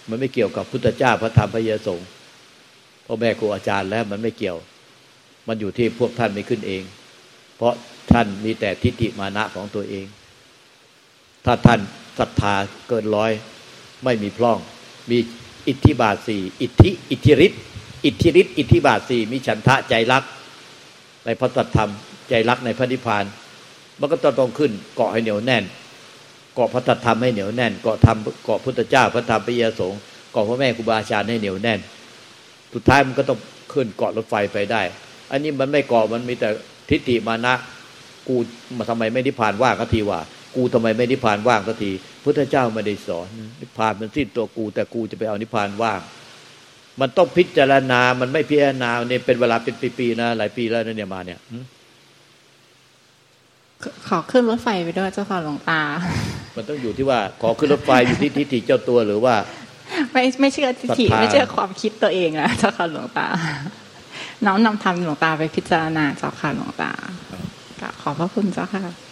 Speaker 2: มันไม่เกี่ยวกับพุทธเจ้าพระธรรมพระยสงฆ์พ่อแม่ครูอาจารย์แล้วมันไม่เกี่ยว มันอยู่ที่พวกท่านไม่ขึ้นเอง เพราะท่านมีแต่ทิฏฐิมานะของตัวเอง ถ้าท่านศรัทธาเกินร้อย ไม่มีพร่อง มีอิทธิบาทสี่อิทธิอิทธิฤทธิอิทธิฤทธิอิทธิบาทสี่มีฉันทะใจรัก ในพระสัทธรรมใจรักในพระนิพพาน มันก็ต้องต้องขึ้นเกาะให้เหนียวแน่น เกาะพระธรรมให้เหนียวแน่น เกาะธรรมเกาะพุทธเจ้าพระธรรมพระเยสงฆ์เกาะพระแม่ครูบาอาจารย์ให้เหนียวแน่น สุดท้ายมันก็ต้องขึ้นเกาะรถไฟไปได้ อันนี้มันไม่เกาะมันมีแต่ ทิฏฐิมานะ กูมาทำไมไม่นิพพานว่างก็ทีว่า กูทำไมไม่นิพพานว่างก็ทีพุทธเจ้าไม่ได้สอน นิพพานมันสิ้นตัวกู แต่กูจะไปเอานิพพานว่าง มันต้องพิจารณา มันไม่พิจารณาเนี่ยเป็นเวลาเป็นปีๆนะหลายปีแล้วนะเนี่ยมาเนี่ย
Speaker 1: ขอขึ้นรถไฟไปด้วยเจ้าค่ะหลวงตา
Speaker 2: มันต้องอยู่ที่ว่า ขอขึ้นรถไฟอยู่ที่ทิฏฐิเจ้าตัวหรือว่า
Speaker 1: ไม่ไม่เชื่อทิฏฐิ
Speaker 2: ศรัทธา
Speaker 1: ไม่เชื่อความคิดตัวเองอะเจ้าค่ะหลวงตา น้อมนำธรรมหลวงตาไปพิจารณาเจ้าค่ะหลวงตากราบขอบพระคุณเจ้าค่ะ